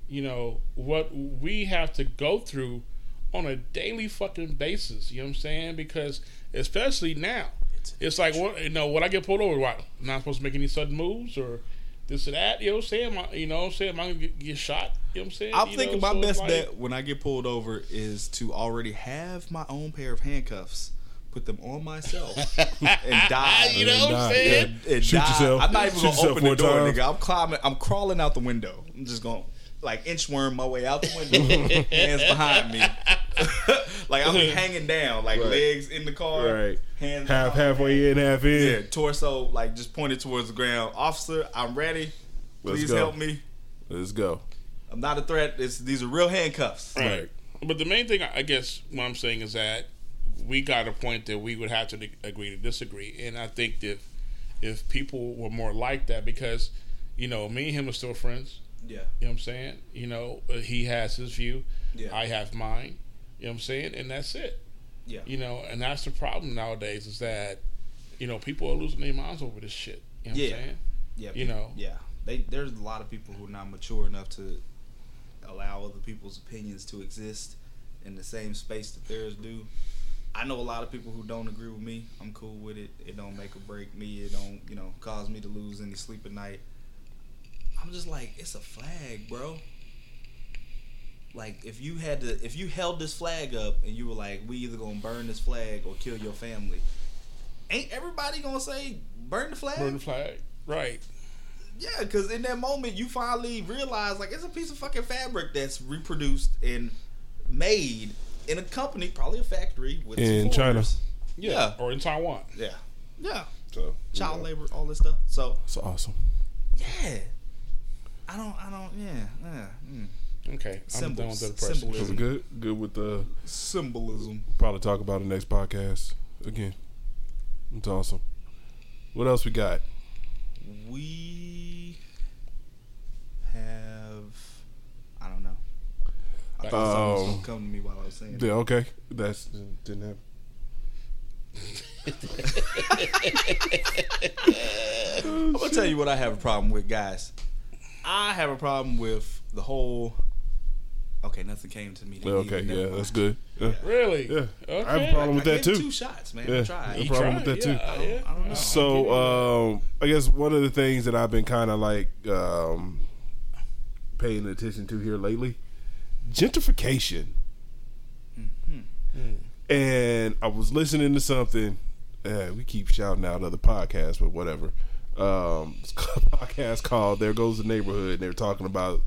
you know, what we have to go through on a daily fucking basis. You know what I'm saying? Because especially now, it's like what you know when I get pulled over, what I'm not supposed to make any sudden moves or this or that. You know what I'm saying? Am I- You know what I'm saying? Am I gonna get, get shot? You know what I'm saying? I'm You thinking know, my so best like- bet when I get pulled over is to already have my own pair of handcuffs, put them on myself, and die. You know what I'm saying? and, and Shoot die. yourself. I'm not even Shoot gonna open the door, times. nigga. I'm climbing. I'm crawling out the window. I'm just going like inchworm my way out the window, hands behind me, like I'm hanging down, like Right. legs in the car, Right. hands Half behind me. halfway in, half in. Yeah, torso like just pointed towards the ground. Officer, I'm ready. Let's Please go. help me. Let's go. I'm not a threat. It's, these are real handcuffs. Right. But the main thing, I guess, what I'm saying is that we got a point that we would have to agree to disagree, and I think that if people were more like that, because you know, me and him are still friends. Yeah. You know what I'm saying? You know, he has his view, Yeah. I have mine. You know what I'm saying? And that's it. Yeah. You know, and that's the problem nowadays is that you know people are losing their minds over this shit. You know Yeah. what I'm saying? Yeah, You know. Yeah, they there's a lot of people who are not mature enough to allow other people's opinions to exist in the same space that theirs do. I know a lot of people who don't agree with me. I'm cool with it. It don't make or break me. It don't, you know, cause me to lose any sleep at night. I'm just like, it's a flag, bro. Like if you had to, if you held this flag up and you were like, we either gonna burn this flag or kill your family, ain't everybody gonna say burn the flag? Burn the flag. Right. Yeah, because in that moment you finally realize like it's a piece of fucking fabric that's reproduced and made in a company, probably a factory with In some China. Yeah. Yeah. Or in Taiwan. Yeah, yeah, So child you know, labor, all this stuff. So It's awesome. yeah, I don't, I don't, yeah, yeah. Mm. Okay. I'm done with Symbols. the person. So Symbolism. we good? Good with the Symbolism. probably talk about the next podcast again. It's awesome. What else we got? We have, I don't know. I thought something was Um, gonna come to me while I was saying. Yeah, it. okay. That's didn't happen. I'm gonna tell you what I have a problem with, guys. I have a problem with the whole. Okay, nothing came to me. Yeah, okay, yeah, that's good. Yeah. Really? Yeah. Okay. I have a problem I with that too. Two shots, man. Yeah. I tried. No You problem with tried, that, too. yeah, I don't- I don't know. So, um, I guess one of the things that I've been kind of like um, paying attention to here lately, gentrification. And I was listening to something. Uh, we keep shouting out other podcasts, but whatever. Um, podcast called "There Goes the Neighborhood." And they're talking about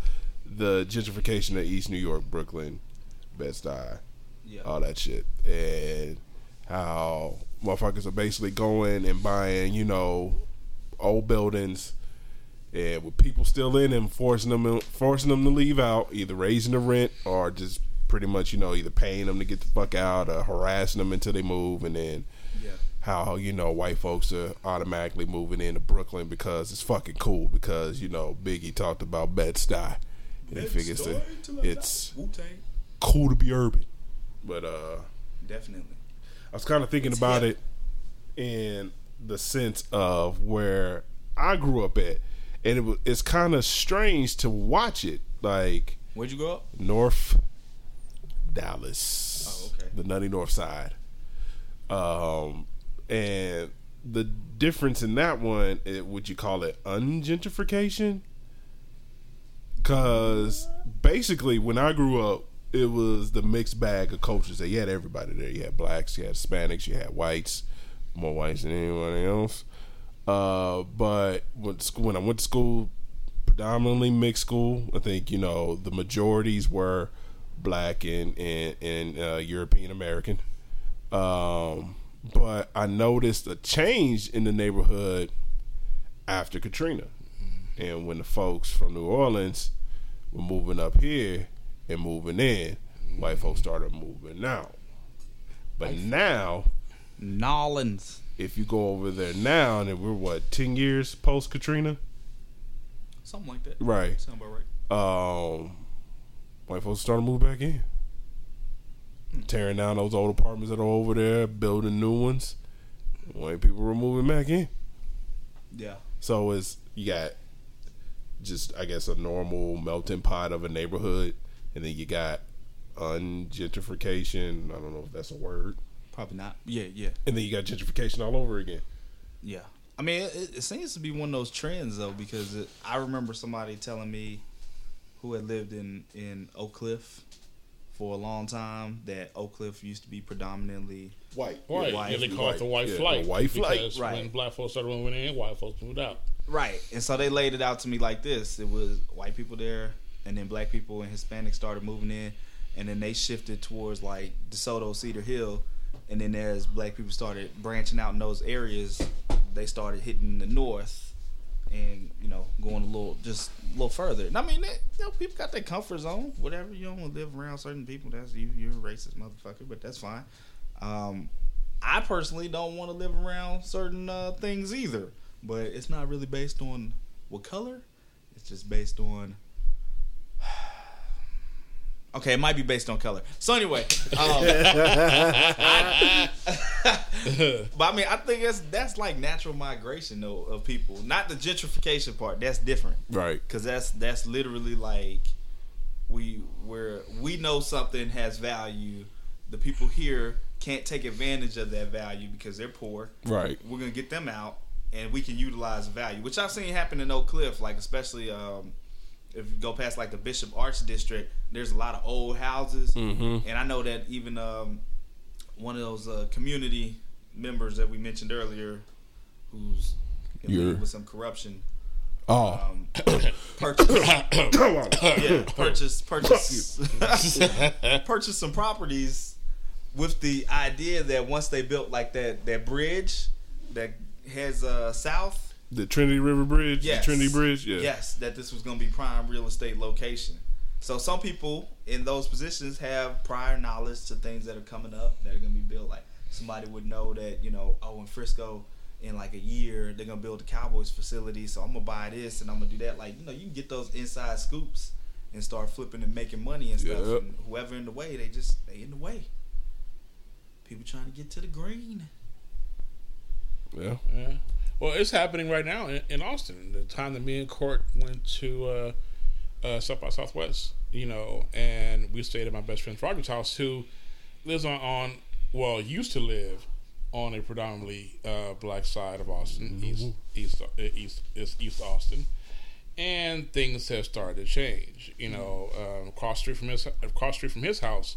the gentrification of East New York, Brooklyn, Bed Stuy, Yeah. all that shit, and how motherfuckers are basically going and buying, you know, old buildings, and with people still in them, forcing them, forcing them to leave out, either raising the rent or just pretty much, you know, either paying them to get the fuck out or harassing them until they move, and then. How you know white folks are automatically moving into Brooklyn because it's fucking cool because you know Biggie talked about Bed Stuy, and he figures that it's Wu Tang. cool to be urban, but uh. Definitely. I was kind of thinking about hip. it in the sense of where I grew up at, and it was it's kind of strange to watch it like Where'd you grow up? North Dallas, Oh, okay. the nutty North Side, um, and the difference in that one, it, would you call it ungentrification? Cause basically, when I grew up, it was the mixed bag of cultures. That you had everybody there. You had blacks, you had Hispanics, you had whites, more whites than anyone else. Uh, but when, when I went to school, predominantly mixed school. I think you know the majorities were black and and, and uh, European American. Um, but I noticed a change in the neighborhood after Katrina, and when the folks from New Orleans were moving up here and moving in, white folks started moving out. But now, Nolans. if you go over there now, and we're what ten years post Katrina, Something like that. right? Sound about right. um, white folks started to move back in, tearing down those old apartments that are over there, building new ones. White people were moving back in, Yeah. so it's you got just I guess a normal melting pot of a neighborhood, and then you got ungentrification. I don't know if that's a word, Probably not. Yeah, yeah, and then you got gentrification all over again. yeah. I mean, it, it seems to be one of those trends though, because it, I remember somebody telling me who had lived in in Oak Cliff for a long time that Oak Cliff used to be predominantly White, Right. white- yeah, they call it the white yeah, the flight. white flight. Because Right. when black folks started moving in, white folks moved out. Right. And so they laid it out to me like this. It was white people there and then black people and Hispanics started moving in and then they shifted towards like DeSoto, Cedar Hill. And then as black people started branching out in those areas, they started hitting the north and, you know, going a little just a little further. And I mean, they, you know, people got their comfort zone. Whatever you don't want to live around certain people, that's you. You're a racist motherfucker, but that's fine. Um, I personally don't want to live around certain uh, things either, but it's not really based on what color. It's just based on. Okay, it might be based on color. So anyway, um, but I mean, I think that's that's like natural migration though of people, not the gentrification part. That's different Right. because that's that's literally like we where we know something has value the people here can't take advantage of that value because they're poor Right. we're gonna get them out and we can utilize value which i've seen happen in oak cliff like especially um if you go past like the bishop arts district there's a lot of old houses Mhm. and i know that even um one of those uh, community members that we mentioned earlier who's in with some corruption Oh. um, purchase, yeah, purchase, purchase, purchase some properties with the idea that once they built like that that bridge that heads uh, south, the Trinity River Bridge. yes, The Trinity Bridge. Yeah. yes, that this was going to be prime real estate location. So some people in those positions have prior knowledge to things that are coming up that are going to be built. Like somebody would know that you know, oh, in Frisco, in like a year they're gonna build the Cowboys facility, so I'm gonna buy this and I'm gonna do that. Like you know, you can get those inside scoops and start flipping and making money and stuff. Yep. And whoever in the way, they just they in the way. People trying to get to the green. Yeah. Yeah. Well, it's happening right now in, in Austin. The time that me and Court went to uh, uh, South by Southwest, you know, and we stayed at my best friend Roger's house, who lives on, on well, used to live on a predominantly uh, black side of Austin, east east uh, east east East Austin, and things have started to change. You know, um, across street from his across street from his house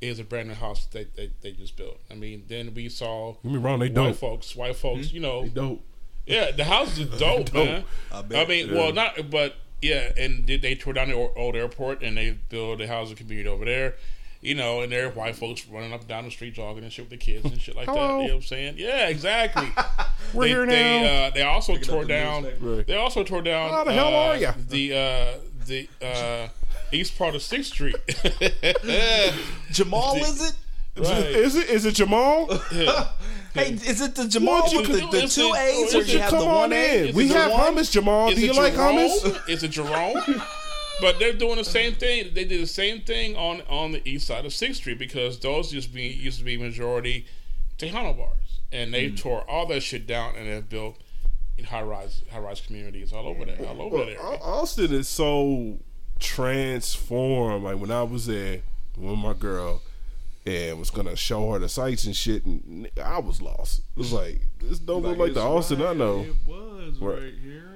is a brand new house that they, they just built. I mean, then we saw Get me wrong, they white dope. folks, white folks, you know, They dope. Yeah, the house is dope, Dope. man. I I, mean, Yeah. well, not, but yeah, and did they tore down the old airport and they built a housing community over there, you know, and there are white folks running up and down the street jogging and shit with the kids and shit like that. You know what I'm saying? Yeah, exactly. We're they, here they, now. uh, they also Picking tore the down. Right. They also tore down. How the hell uh, are you? The uh, the uh, east part of Sixth Street. Jamal, is it? right. Is it? Is it Jamal? Hey, is it the Jamal with the, the two it- A's or you have Come the on one A? in. Is We have one? hummus, Jamal. Is Do it you like hummus? Is it Jerome? but they're doing the same thing. They did the same thing on on the east side of Sixth Street because those used to be used to be majority Tejano bars, and they mm. tore all that shit down and have built high rise high rise communities all over there, all over Well, that Austin is so transformed. Like when I was there with my girl and was gonna show her the sights and shit, and I was lost. It was like this don't look like the Austin I know. It was Right. right here.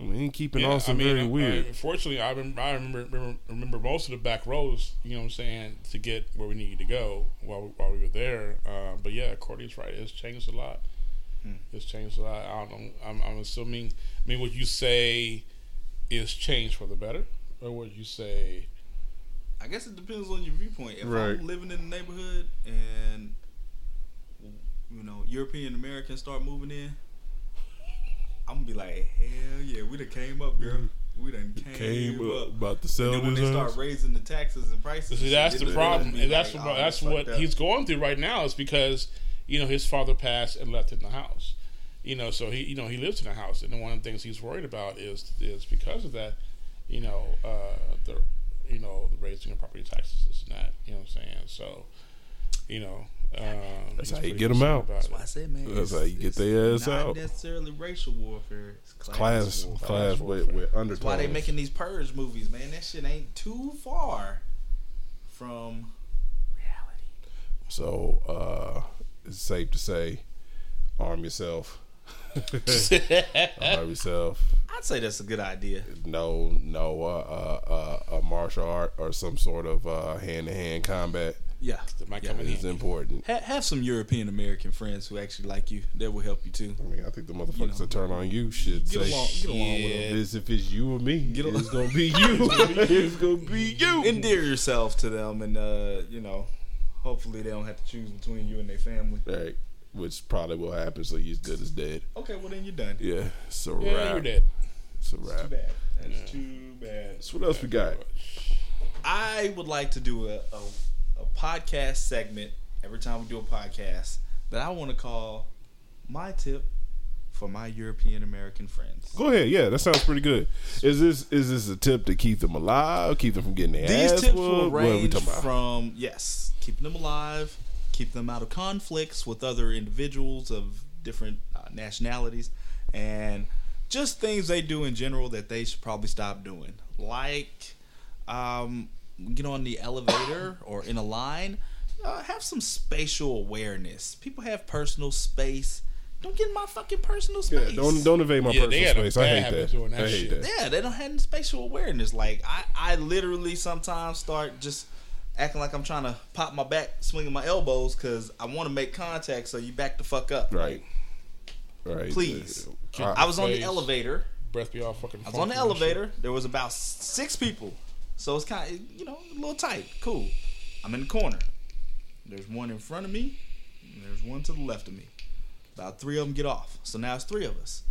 Uh, We ain't keeping Yeah, on some very uh, weird. uh, fortunately, I remember, I remember, remember remember most of the back rows. You know what I'm saying to get where we needed to go while we, while we were there. Uh, but yeah, Courtney's right. It's changed a lot. It's changed a lot. I don't know. I'm, I'm assuming. I mean, would you say is changed for the better, or would you say? I guess it depends on your viewpoint. If Right. I'm living in the neighborhood and you know European Americans start moving in, I'm gonna be like, hell yeah, we done came up, girl. We done came, Came up. up about to sell And then when they start raising the taxes and prices, See, and that's the problem, and that's like, what oh, that's what up. he's going through right now. Is because you know his father passed and left him the house. You know, so he you know he lives in the house, and one of the things he's worried about is is because of that. You know, uh, the you know the raising of property taxes, this and that. You know what I'm saying? So, you know, um, That's how you pretty get 'em concerned out. That's it. why I said, man. That's it's- how you get it's their ass not out. necessarily racial warfare. It's class, Class, warfare. class with, with undertones. That's why they making these purge movies, man. That shit ain't too far from reality. So uh, it's safe to say, arm yourself. Arm yourself. I'd say that's a good idea. No, no, uh, uh, uh, a martial art or some sort of hand to hand combat Yeah. That might Yeah. come in is important. Ha- have some European American friends who actually like you. That will help you too. I mean, I think the motherfuckers You know. that turn on you should Get say, along, get along with them. "This if it's you or me, Get al- it's gonna be you. it's gonna be you." Endear yourself to them, and uh, you know, hopefully they don't have to choose between you and their family. Right, which probably will happen. So you as good as dead. Okay, well then you're done. Yeah, so a Yeah, wrap. you're dead. It's a Too bad. That's too bad. So what else we got? I would like to do a, a, a podcast segment every time we do a podcast that I want to call my tip for my European American friends. Go ahead. Yeah, that sounds pretty good. Is this is this a tip to keep them alive, keep them from getting their These ass tips will whooped? What are we range talking about? from yes, keeping them alive, keep them out of conflicts with other individuals of different uh, nationalities, and just things they do in general that they should probably stop doing. Like, um, get on the elevator or in a line, uh, have some spatial awareness. People have personal space. Don't get in my fucking personal space. Yeah, don't don't invade my Yeah, personal space. I hate that. that I hate shit. that. Yeah, they don't have any spatial awareness. Like I, I literally sometimes start just acting like I'm trying to pop my back, swinging my elbows because I want to make contact. So you back the fuck up. Right. Right. Please. Uh, I- uh, I was on the elevator. Breath be all fucking. I was on the funky and shit. elevator. There was about six people, so it's kind of you know a little tight. Cool. I'm in the corner. There's one in front of me. And there's one to the left of me. About three of them get off. So now it's three of us.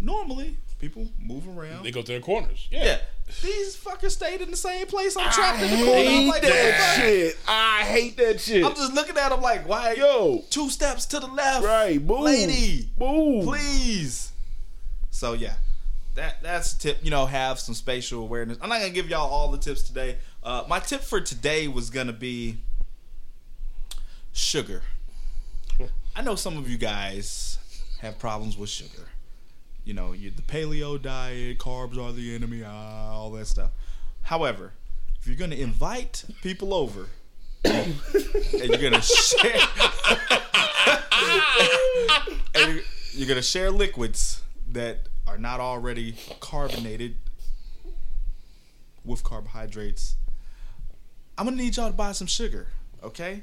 Normally, people move around. They go to their corners. Yeah. Yeah. These fuckers stayed in the same place. I'm trapped in the corner. I'm like, that fuck?" shit. I hate that shit. I'm just looking at them like, why? Yo, Two steps to the left. right, move, Lady. move. Please. So, yeah. That That's a tip. You know, have some spatial awareness. I'm not going to give y'all all the tips today. Uh, my tip for today was going to be sugar. I know some of you guys have problems with sugar. You know, you, the paleo diet, carbs are the enemy, ah, all that stuff. However, if you're going to invite people over and you're going to share and you're, going to share liquids that are not already carbonated with carbohydrates, I'm going to need y'all to buy some sugar, okay?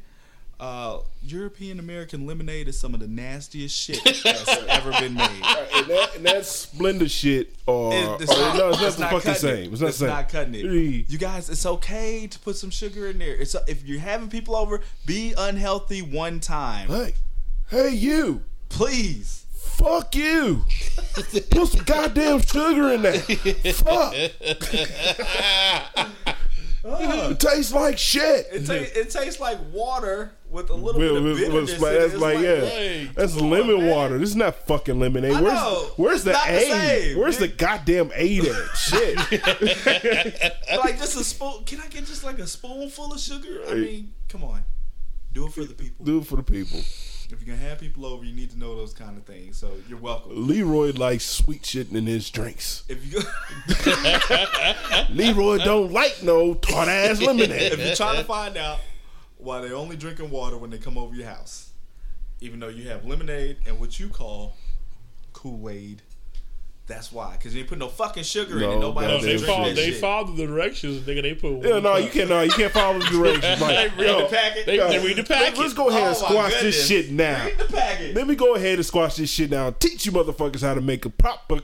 Uh, European American lemonade is some of the nastiest shit that's ever been made. and, that, and that's Splenda shit, or, It- it's or not- no, it's not it's the not fucking cutting same. it. It's not the same. not cutting it. You guys, it's okay to put some sugar in there. It's if you're having people over, be unhealthy one time, Hey, hey, you. please. Fuck you. Put some goddamn sugar in that. Fuck. Ah. it tastes like shit. It, ta- it tastes like water with a little With- bit of bitterness. with- that's It's like, yeah, hey, that's come on, lemon water. This is not fucking lemonade. I Where's know. where's the A? Where's the goddamn A at? Shit. like just a spoon. Can I get just like a spoonful of sugar? I mean, come on, do it for the people. Do it for the people. If you're gonna have people over, you need to know those kind of things. So you're welcome. Leroy likes sweet shit in his drinks. If you Leroy don't like no tart ass lemonade. if you're trying to find out why they're only drinking water when they come over your house, even though you have lemonade and what you call Kool Aid, That's why, because you ain't put no fucking sugar in it. Nobody no, else they is Goddamn follow that they shit. follow the directions, nigga. They put Yeah, no, you can't. No, you can't follow the directions. Like, Read yo, the packet. They, yo, they read the let- packet. Let's go ahead and Oh, my squash this shit now. Read the packet. Let me go ahead and squash this shit now. Teach you motherfuckers how to make a proper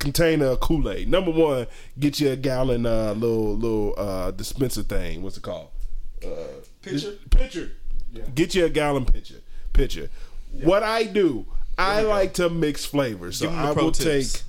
container of Kool Aid. Number one, get you a gallon uh, little little uh, dispenser thing. What's it called? Uh, Pitcher? Pitcher. Get you a gallon pitcher. Pitcher. What I do, I like to mix flavors. So Give 'em the I will tips. take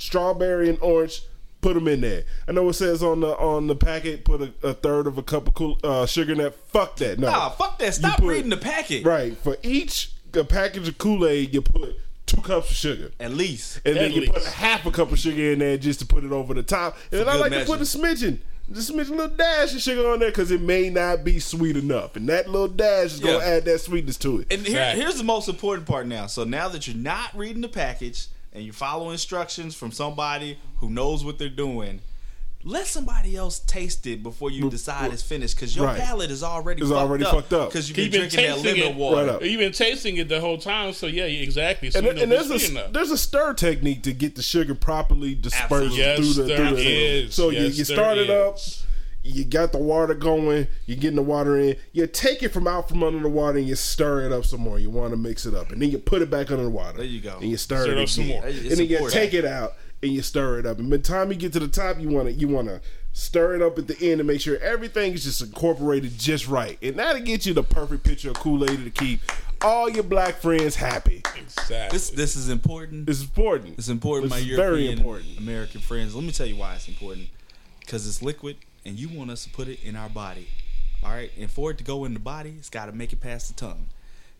strawberry and orange. Put them in there. I know it says on the on the packet, put a, a third of a cup of cool, uh, sugar in that. Fuck that. No, Nah, fuck that. Stop put- reading the packet. Right. For each a package of Kool Aid, you put two cups of sugar. At least. And then At you put half a cup of sugar in there just to put it over the top. And then I good like to put a smidgen, just smidge a smidgen, little dash of sugar on there because it may not be sweet enough. And that little dash is going to Yeah. add that sweetness to it. And here, Right. here's the most important part now. So now that you're not reading the package and you follow instructions from somebody who knows what they're doing, let somebody else taste it before you decide it's finished because your Right. palate is already It's fucked already up fucked up. because you've You've been been drinking that tasting lemon it. water. Right. You've been tasting it the whole time, so yeah, exactly. So and, you know and there's a enough. there's a stir technique to get the sugar properly dispersed Absolutely. Yes, through the there through the is. So Yes, you, you there start it up, is. You got the water going, you're getting the water in, you take it from out from under the water and you stir it up some more. You want to mix it up, and then you put it back under the water. There you go. And you stir, Stir it it up some more. It's and then you take it out and you stir it up. And by the time you get to the top, you want to you want to stir it up at the end to make sure everything is just incorporated just right, and that'll get you the perfect picture of Kool Aid to keep all your black friends happy. Exactly. This this is important. It's important. It's important, This my is European very important. American friends. Let me tell you why it's important. Because it's liquid, and you want us to put it in our body. All right, and for it to go in the body, it's got to make it past the tongue.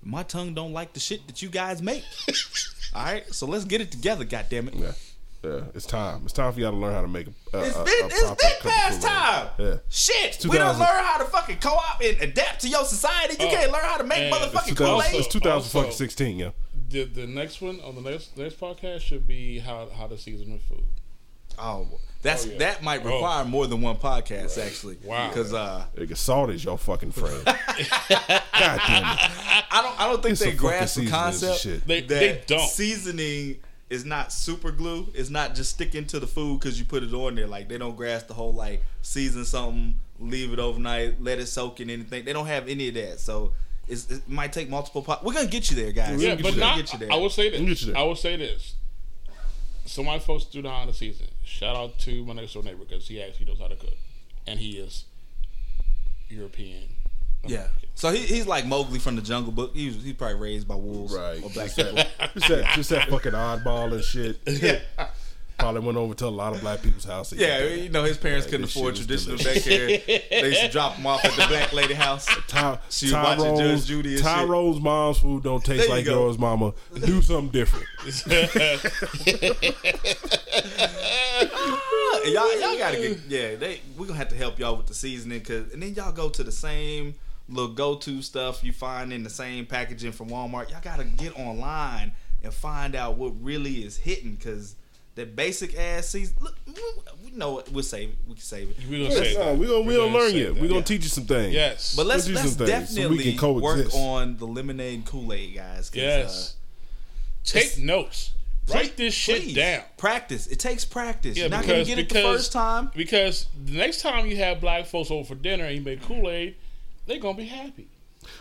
My tongue don't like the shit that you guys make. All right, so let's get it together. God damn it! Yeah. Yeah, it's time. It's time for y'all to learn how to make a. a It's a- been, a it's proper been past time. Yeah. Shit, we don't learn how to fucking co-op and adapt to your society. You Oh, can't learn how to make and motherfucking Kool Also- It's 2016, yeah. the the next one on the next next podcast should be how how to season with food. Oh, that's Oh, yeah. that might Oh. require more than one podcast actually. Wow. because uh, Nigga, salt is your fucking friend. God damn it. I don't I don't think It's they grasp the concept shit. They- that they don't. seasoning is not super glue. It's not just sticking to the food because you put it on there. Like they don't grasp the whole like season something, leave it overnight, let it soak in anything. They don't have any of that. So it's, it might take multiple. Po- We're gonna get you there, guys. Yeah, but not. get you there. I will say We'll get you this. there. I will say this. So my folks do know how to season. Shout out to my next door neighbor because he actually knows how to cook, and he is European. yeah. So he, he's like Mowgli from the Jungle Book. He was he's probably raised by wolves Right. or black people. Just that, just that fucking oddball and shit. yeah. Probably went over to a lot of black people's houses. Yeah, you know his parents Yeah, couldn't afford traditional daycare. they used to drop them off at the black lady house. Ty, She was watching Judge Judy and shit. Tyrone's mom's food don't taste you like go. yours, mama. Do something different. Y'all, y'all gotta get yeah. They we gonna have to help y'all with the seasoning, cause and then y'all go to the same little go to stuff you find in the same packaging from Walmart. Y'all gotta get online and find out what really is hitting, cause that basic ass season. Look, we know it. We'll save it. We can save it. We're gonna say it. that. we gonna we We're gonna learn say you. that. We gonna Yeah. teach you some things. Yes, But let's We'll do let's some things so we definitely can work on the lemonade and Kool Aid, guys. yes. Take notes. uh, Write this shit please, down. Practice. It takes practice. Yeah, You're not because gonna get it the first time. because the next time you have black folks over for dinner and you make Kool Aid, they're gonna be happy.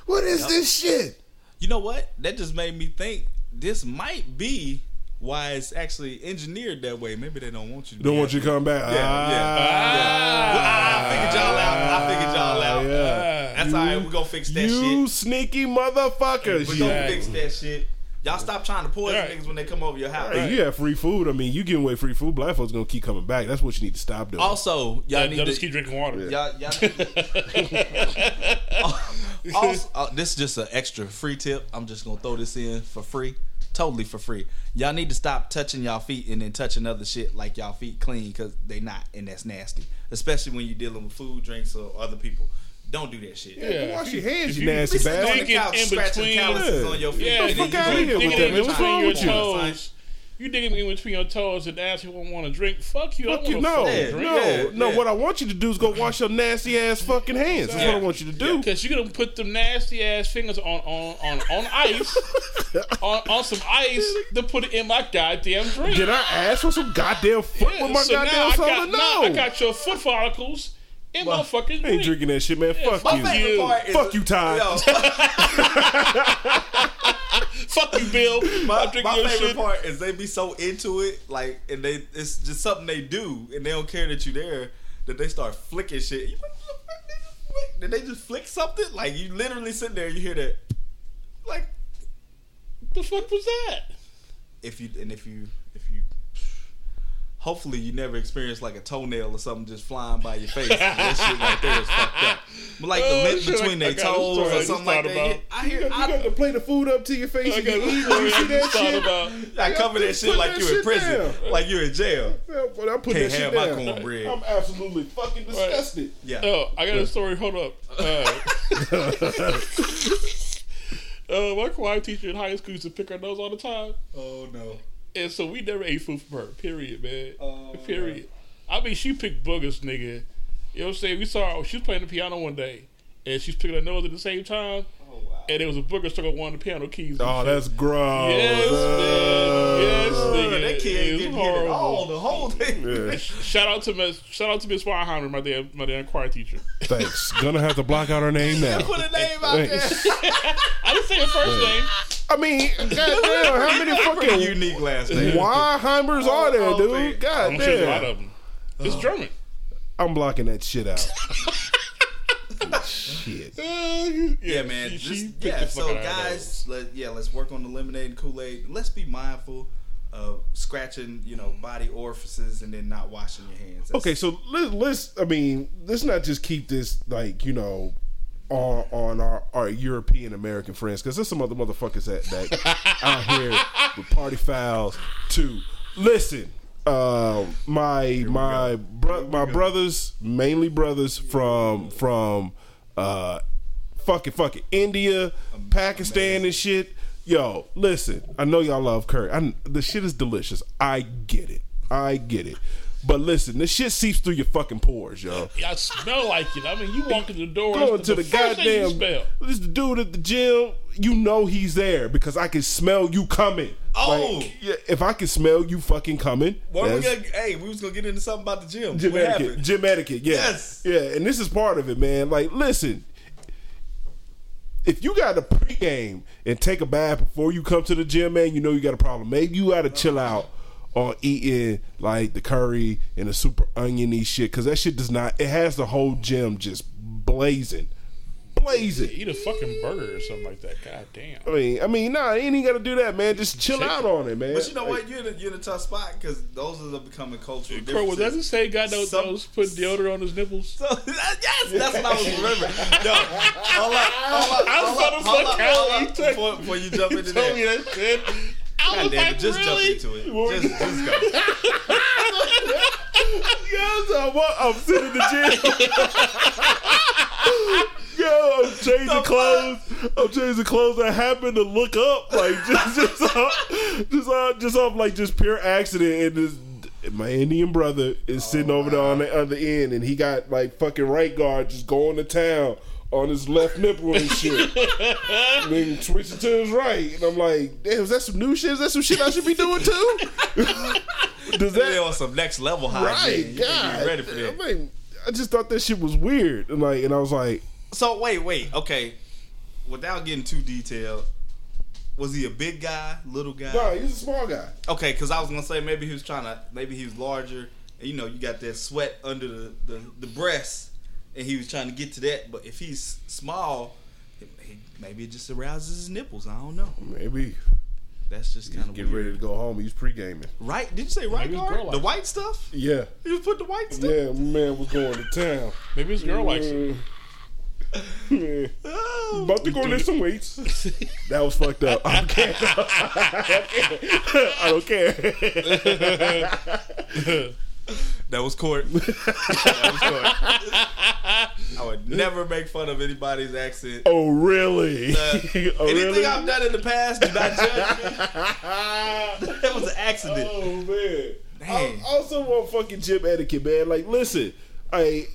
What is this shit? You know what? That just made me think this might be why it's actually engineered that way. Maybe they don't want you to. Don't be want you to come back. Yeah, yeah. Ah, Well, I, I figured y'all out. I figured y'all out. Yeah. That's all right. We're gonna fix that You shit. You sneaky motherfuckers. We're gonna Yeah. fix that shit. Y'all stop trying to poison Right. niggas when they come over your house. Hey, you have free food. I mean, you giving away free food. Black folks gonna keep coming back. That's what you need to stop doing. Also, y'all Yeah, need they'll to just keep drinking water. Y'all, y'all also, uh, this is just an extra free tip. I'm just gonna throw this in for free, totally for free. Y'all need to stop touching y'all feet and then touching other shit like y'all feet clean because they not, and that's nasty. Especially when you're dealing with food, drinks, or other people. Don't do that shit. Yeah, wash your hands, if you nasty Be sitting on bastard. the couch in scratching between- calluses Yeah. on your feet. Yeah, and fuck then outta you here go- with you that, go man. What's trying wrong with you? One, son. toes. You digging me in between your toes and ask you want to drink? Fuck you. Fuck don't you, no, no, Yeah, no. yeah. What I want you to do is go wash your nasty ass fucking hands. That's what I want you to do. Because you're gonna put them nasty ass fingers on on on, on ice, on, on some ice to put it in my goddamn drink. Did I ask for some goddamn foot with my so now goddamn I got, No, I got your foot follicles in my fucking I ain't drinking that shit, man. Fuck My you. favorite you. part is Fuck you, Ty. Yo, Fuck you, Bill. my, I'm drinking my your favorite shit. part is they be so into it, like, and they it's just something they do, and they don't care that you're there, that they start flicking shit. You- Did they just flick something? Like you literally sit there, you hear that, like The fuck was that? if you and if you. Hopefully you never experience like a toenail or something just flying by your face. that shit right there is fucked up. But like Oh, the lint between I- I their toes or something like that. about. I You hear got, you I, got to play the food up to your face. I got you, you see that shit. About. I, I cover that shit like that you're in prison, down. like you're in jail. Yeah, but I put Can't that shit have down. my cornbread. I'm absolutely fucking disgusted. Yeah. Oh, I got a story. Hold up. Uh, uh, my choir teacher in high school used to pick her nose all the time, Oh no. And so we never ate food from her. Period, man. Oh, period. I mean, she picked boogers, nigga. You know what I'm saying? We saw her. She was playing the piano one day, and she's picking her nose at the same time, Oh wow. and it was a booger stuck on one of the piano keys. Oh, shit. that's gross. Yes, man. Yes, Oh, nigga. that kid It ain't was getting hit horrible. all. The whole thing. Yeah. Shout out to Miss Shout out to Miss Weinheimer, my damn my damn choir teacher. Thanks. Gonna have to block out her name now. Put a name out there. I didn't say her first name. I mean, goddamn, how many fucking unique last name. Weiheimers are there, Oh, dude? man. God sure there's a lot damn. of them. It's oh. German. I'm blocking that shit out. Shit. Uh, yeah, man. she- she Just, picked yeah. the fuck So out of guys, let yeah, let's work on the lemonade and Kool Aid. Let's be mindful of scratching, you know, body orifices and then not washing your hands. That's- Okay, so let, let's. I mean, let's not just keep this like you know on on our, our European American friends because there's some other motherfuckers that, that out here with party fouls too. Listen, uh, my my bro- my brothers, mainly brothers from from uh, fucking fucking India, Pakistan, and shit. Yo, listen, I know y'all love curry. I, the shit is delicious. I get it. I get it. But listen, this shit seeps through your fucking pores, yo. Y'all smell like it. I mean, you walk in the door. Going it's to the, first thing you goddamn smell. this the dude at the gym. You know he's there because I can smell you coming. Oh! Like, yeah, if I can smell you fucking coming, What we gonna, hey, we was gonna get into something about the gym. Gym what etiquette. happened? Gym etiquette. Yeah. Yes. Yeah. And this is part of it, man. Like, listen. If you got a pregame and take a bath before you come to the gym, man, you know you got a problem. Maybe you got to chill out on eating like the curry and the super oniony shit because that shit does not. It has the whole gym just blazing, blazing. Eat a fucking burger or something like that. God damn. I mean, I mean, nah, you ain't even got to do that, man. Just chill Chicken. out on it, man. But you know what? You're in a, you're in a tough spot because those are becoming cultural Bro, well, doesn't differences. say God knows Some- those put deodorant on his nipples? So, yes, that's what I was remembering. Yo, hold up, hold up, I hold up, gonna hold say, up, Kyle, hold you up, took- before, before you jump into Told me that. that shit. I God was damn like, it, just really? jump into it. Just, just go. Yo, so what? I'm sitting in the gym. Yo, I'm changing clothes. I'm changing clothes. I happen to look up, like just just off, just off, just off like just pure accident, and this my Indian brother is sitting oh, over there on the other end, and he got like fucking right guard just going to town on his left nipple and shit. and then switching to his right, and I'm like, damn, is that some new shit? Is that some shit I should be doing too? Does that on some next level high. right? man. God, ready for I mean, I just thought that shit was weird, and like, and I was like, So wait, wait, okay. Without getting too detailed, was he a big guy, little guy? no, he's a small guy. Okay, because I was gonna say maybe he was trying to, maybe he was larger, and you know you got that sweat under the the, the breast, and he was trying to get to that. But if he's small, he, maybe it just arouses his nipples. I don't know. Maybe That's just kind of getting ready to go home. He's pre gaming. Right? Did you say right guard? girl The white stuff? Yeah, He was putting the white stuff. yeah. My man was going to town. Maybe his girl likes it. Yeah. Oh. About to go lift some weights. That was fucked up. I don't care. I don't care. That was court. that was court. I would never make fun of anybody's accent. Oh really? Uh, oh, anything really? I've done in the past, do not judge me. that was an accident. Oh man. I Dang. also want fucking gym etiquette, man. Like, listen, I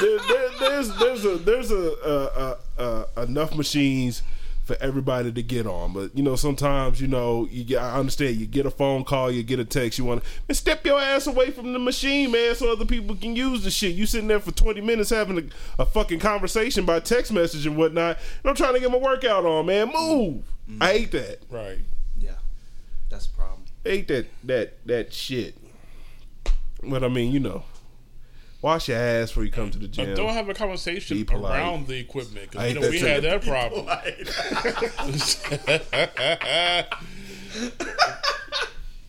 there, there, there's there's a there's a, uh uh uh enough machines for everybody to get on, but you know sometimes you know you get. I understand you get a phone call, you get a text, you want to step your ass away from the machine, man, so other people can use the shit. You sitting there for twenty minutes having a, a fucking conversation by text message and whatnot, and I'm trying to get my workout on, man. Move. Mm-hmm. I hate that. Right. Yeah, that's a problem. I hate that that that shit. But I mean, you know, wash your ass before you come to the But gym. don't have a conversation around the equipment I because you hate know that we too. had that problem.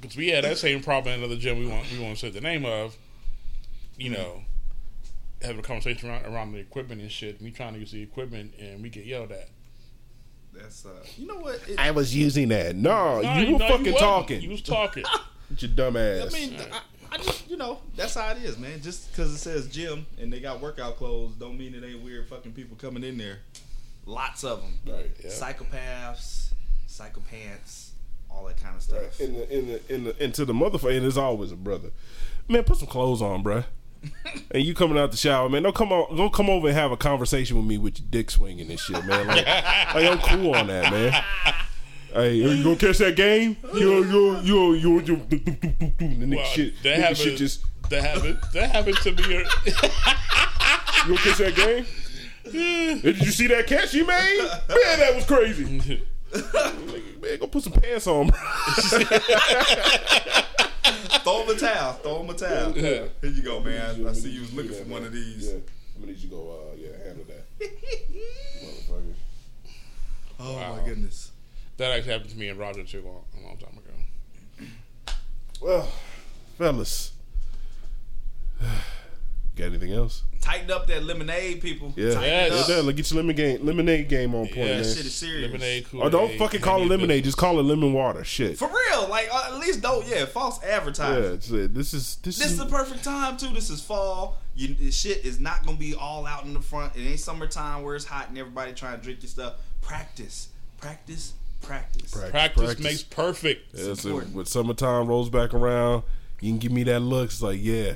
Because we had that same problem in another gym we want we won't say the name of. You know, having a conversation around, around the equipment and shit. We trying to use the equipment and we get yelled at. That's uh, you know what? It, I was using that. No, No, you were no, fucking wasn't. talking. You was talking. With your dumb ass. I mean, I, I just you know that's how it is, man. Just because it says gym and they got workout clothes, don't mean it ain't weird fucking people coming in there. Lots of them. right. Yeah. Psychopaths, psychopants, all that kind of stuff. In the in the in the into the motherfucker, and there's always a brother. Man, put some clothes on, bruh. and you coming out the shower, man. Don't come on. Don't come over and have a conversation with me with your dick swinging and shit, man. Like, like I'm cool on that, man. Hey, you gonna catch that game? You you you you you do, do, do, do, do, and the nigga Well, shit, that nigga happened. shit just that happened. That happened to me. You gonna catch that game? Did you see that catch he made? Man, that was crazy. Man, go put some pants on, throw him a towel. Throw him a towel. Yeah. Here you go, man. I see you was looking for one of these. Yeah, I'm gonna need you to go. Uh, yeah, handle that, motherfucker. Oh Wow. my goodness. That actually happened to me and Roger too long, a long time ago. Well, fellas, got anything else? Tighten up that lemonade, people. Yeah, Tighten Yes. it yeah. look, get your lemon game, lemonade game on point, Yeah, man. Shit is serious. Lemonade, Or Kool-Aid. don't fucking call it lemonade, it. just call it lemon water. Shit. For real, like uh, at least don't yeah, false Yeah, advertising. it's, uh, this is this, This is is the perfect time too. This is fall. You this shit is not gonna be all out in the front. It ain't summertime where it's hot and everybody trying to drink your stuff. Practice, practice, practice. Practice. Practice, makes perfect. Yeah, so when summertime rolls back around, you can give me that look. It's like, yeah,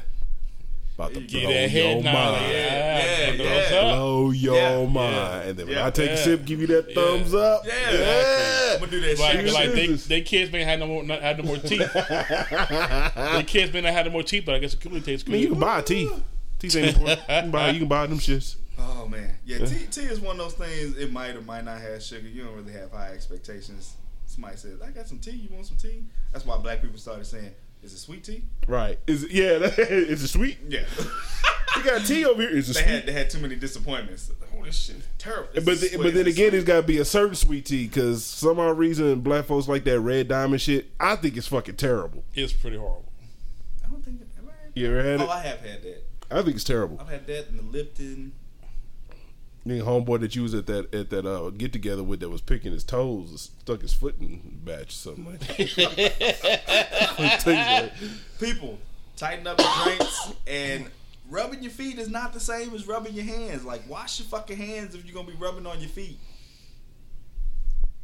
about to blow your head mind. Yeah, Thumbs yeah. Blow your Yeah, mind. yeah, and then when yeah, I take a sip, give you that Yeah. thumbs up. Yeah. yeah. I'm gonna do that Like, shit. like they, they kids may have no more not had no more teeth. they kids may not have no more teeth, but I guess the Kool-Aid tastes I mean, you can buy teeth. Teeth ain't important. You can buy, you can buy them shits. Oh man, yeah. Tea, tea is one of those things. It might or might not have sugar. You don't really have high expectations. Somebody says, "I got some tea. You want some tea?" That's why black people started saying, "Is it sweet tea?" Right. Is it, yeah, that, is it sweet? Yeah. You got tea over here. Is it they sweet? had they had too many disappointments. Oh, this shit is terrible. This but the, sweet. but then This is again, it's got to be a certain sweet tea because some odd reason black folks like that red diamond shit. I think it's fucking terrible. It's pretty horrible. I don't think. Have I had You ever had Oh, it? I have had that. I think it's terrible. I've had that in the Lipton. Nigga, homeboy that you was at that at that uh, get together with that was picking his toes, stuck his foot in the batch or something like that. People, tighten up your drinks and rubbing your feet is not the same as rubbing your hands. Like wash your fucking hands if you're gonna be rubbing on your feet.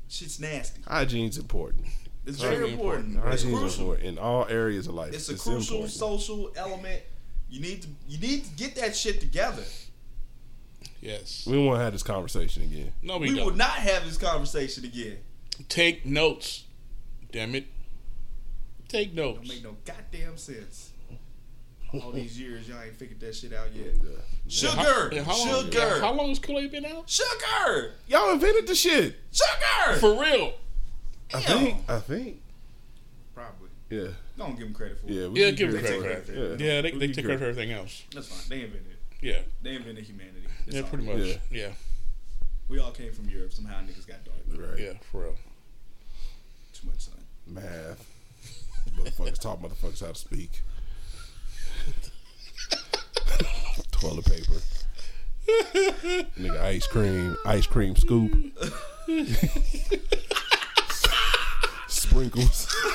Shit's nasty. Hygiene's important. It's Very very important. It's Hygiene's crucial. important in all areas of life. It's a crucial important. social element. You need to you need to get that shit together. Yes. We won't have this conversation again. No, we, We don't. will not have this conversation again. Take notes. Damn it. Take notes. Don't make no goddamn sense. All these years, y'all ain't figured that shit out yet. Yeah. How- Sugar, yeah, how long, sugar, yeah, how long has Kool-Aid been out? sugar, Y'all invented the shit. sugar. For real. I think. I think. Probably. Yeah. Don't give them credit for it. Yeah. we Yeah, give give them it credit for Yeah. that. Yeah, they, they take credit for everything else. That's fine. They invented it. Yeah. They invented humanity. That's Yeah, pretty much. Yeah. Yeah. We all came from Europe. Somehow niggas got dark. Right. Yeah, for real. Too much sun. Math. Motherfuckers taught motherfuckers how to speak. Toilet paper. Nigga, ice cream. Ice cream scoop. Sprinkles.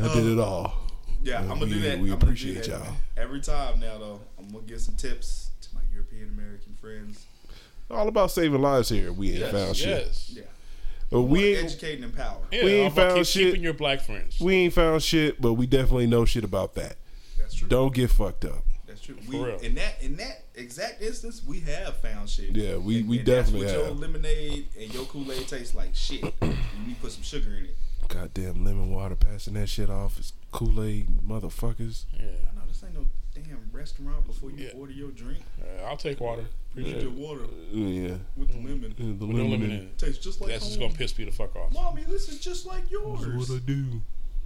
I did it all. Yeah, I'm gonna we, do that. We I'm appreciate that. y'all. every time now. Though I'm gonna give some tips to my European American friends. All about saving lives here. We ain't found shit. Yes. Yeah, But we we ain't educating and empower. Yeah, We ain't all found keep, shit. keeping your black friends. we ain't found shit, but we definitely know shit about that. That's true. Don't get fucked up. That's true. We, real. in that in that exact instance, we have found shit. Yeah, we- we that's definitely what have. Your lemonade and your Kool Aid tastes like shit. and we put some sugar in it. Goddamn lemon water passing that shit off. It's Kool Aid, motherfuckers. yeah. I know this ain't no damn restaurant before you Yeah. order your drink. Uh, I'll take water. Appreciate your water Yeah, with the lemon. the With no lemon. lemon in in it. it. Tastes just like That's just home. gonna piss me the fuck off. Mommy, this is just like yours. That's what I do.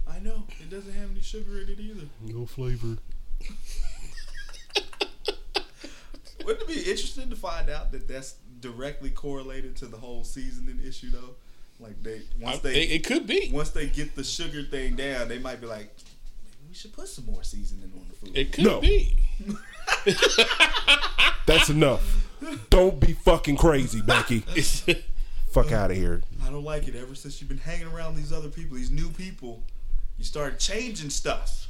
I know. It doesn't have any sugar in it either. No flavor. Wouldn't it be interesting to find out that that's directly correlated to the whole seasoning issue, though? Like they once I- they it, it could be. once they get the sugar thing down, they might be like, maybe we should put some more seasoning on the food. It could No. be. That's enough. Don't be fucking crazy, Becky. Fuck uh, out of here. I don't like it. Ever since you've been hanging around these other people, these new people, you started changing stuff.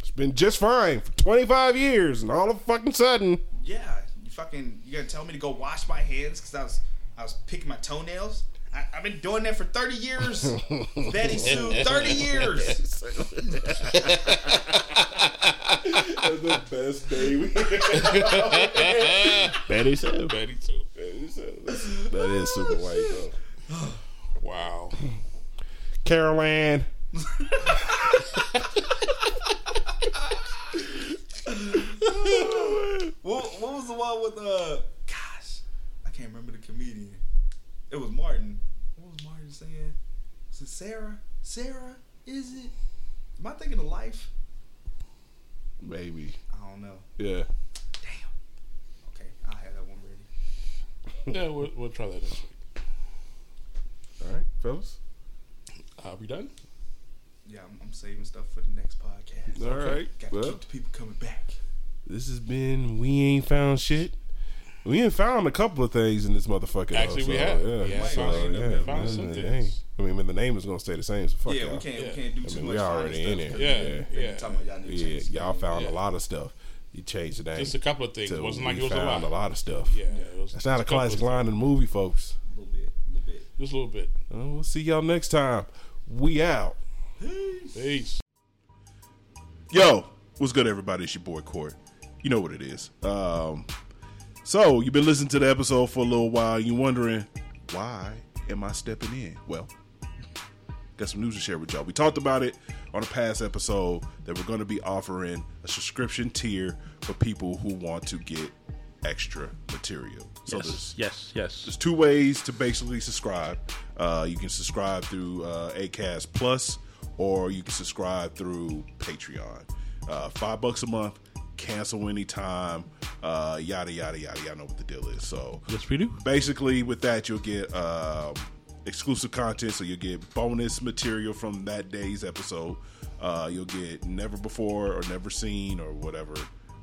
It's been just fine for 25 years, and all of a fucking sudden, Yeah, you fucking, you gonna tell me to go wash my hands because I was, I was picking my toenails. I, I've been doing that for thirty years. Betty Sue, thirty years. That's the best day we Betty said. Betty too. That is super white though. Wow. Carol Ann. What, what was the one with uh? Gosh, I can't remember the comedian. It was Martin. What was Martin saying? Was it Sarah? Sarah? Is it? Am I thinking of life? Maybe. I don't know. Yeah. Damn. Okay, I'll have that one ready. Yeah, we'll, we'll try that next week. All right, fellas. Are we done? Yeah, I'm, I'm saving stuff for the next podcast. All right. Got to Well, keep the people coming back. this has been We Ain't Found Shit. We ain't found a couple of things in this motherfucker. though, Actually, we so, have. Yeah, We have so, yeah, we have found man, some dang. things. I mean, the name is gonna stay the same. So fuck yeah, y'all. we can't Yeah. we can't do I too mean, much. we finer already in stuff. there. Yeah, Yeah. Yeah. y'all Yeah, y'all found Yeah. a lot of stuff. You changed the name. Just a couple of things. It wasn't like we it was a lot. a lot of stuff. Yeah, it was That's not a classic line in the movie, folks. A little bit, a little bit. Just a little bit. Uh, we'll see y'all next time. We out. Peace. Peace. Yo, what's good, everybody? It's your boy Court. You know what it is. Um, so you've been listening to the episode for a little while. You're wondering why am I stepping in? Well, got some news to share with y'all. We talked about it on a past episode that we're going to be offering a subscription tier for people who want to get extra material. So there's yes, yes. there's two ways to basically subscribe. Uh, you can subscribe through uh, Acast Plus, or you can subscribe through Patreon. Uh, five bucks a month, cancel anytime. Uh, yada yada yada. Y'all know what the deal is. So Yes, we do. basically, with that, you'll get um, exclusive content. So you'll get bonus material from that day's episode. Uh, you'll get never before or never seen or whatever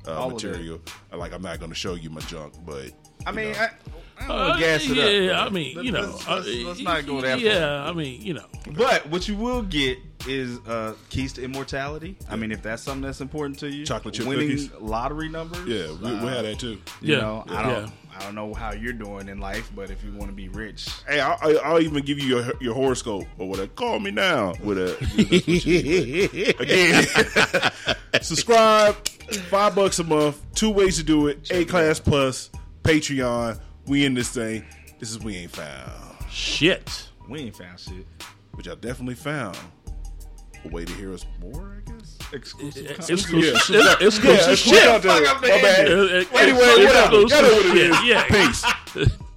uh, All of it. material. Like I'm not going to show you my junk, but I mean, know. I, I Uh, gas it yeah, up. I mean, you know, let's, uh, let's, let's not go that Yeah, far. I mean, you know, But what you will get is uh, keys to immortality. I mean, if that's something that's important to you, Chocolate chip winning cookies. lottery numbers. yeah, we, we uh, had that too. You Yeah, know, I don't, I don't know how you're doing in life, but if you want to be rich, Hey, I'll, I'll- I'll even give you your your horoscope or whatever. Call me now with a again. subscribe, five bucks a month. Two ways to do it: Acast plus Patreon. We in this thing. This is we ain't found, shit. we ain't found shit. which I definitely found a way to hear us more. I guess. Exclusive. It's content. exclusive, Yeah. it's exclusive Yeah, shit. fuck up the Fuck up the My bad. Anyway, whatever. Y'all know what it Yeah. Peace.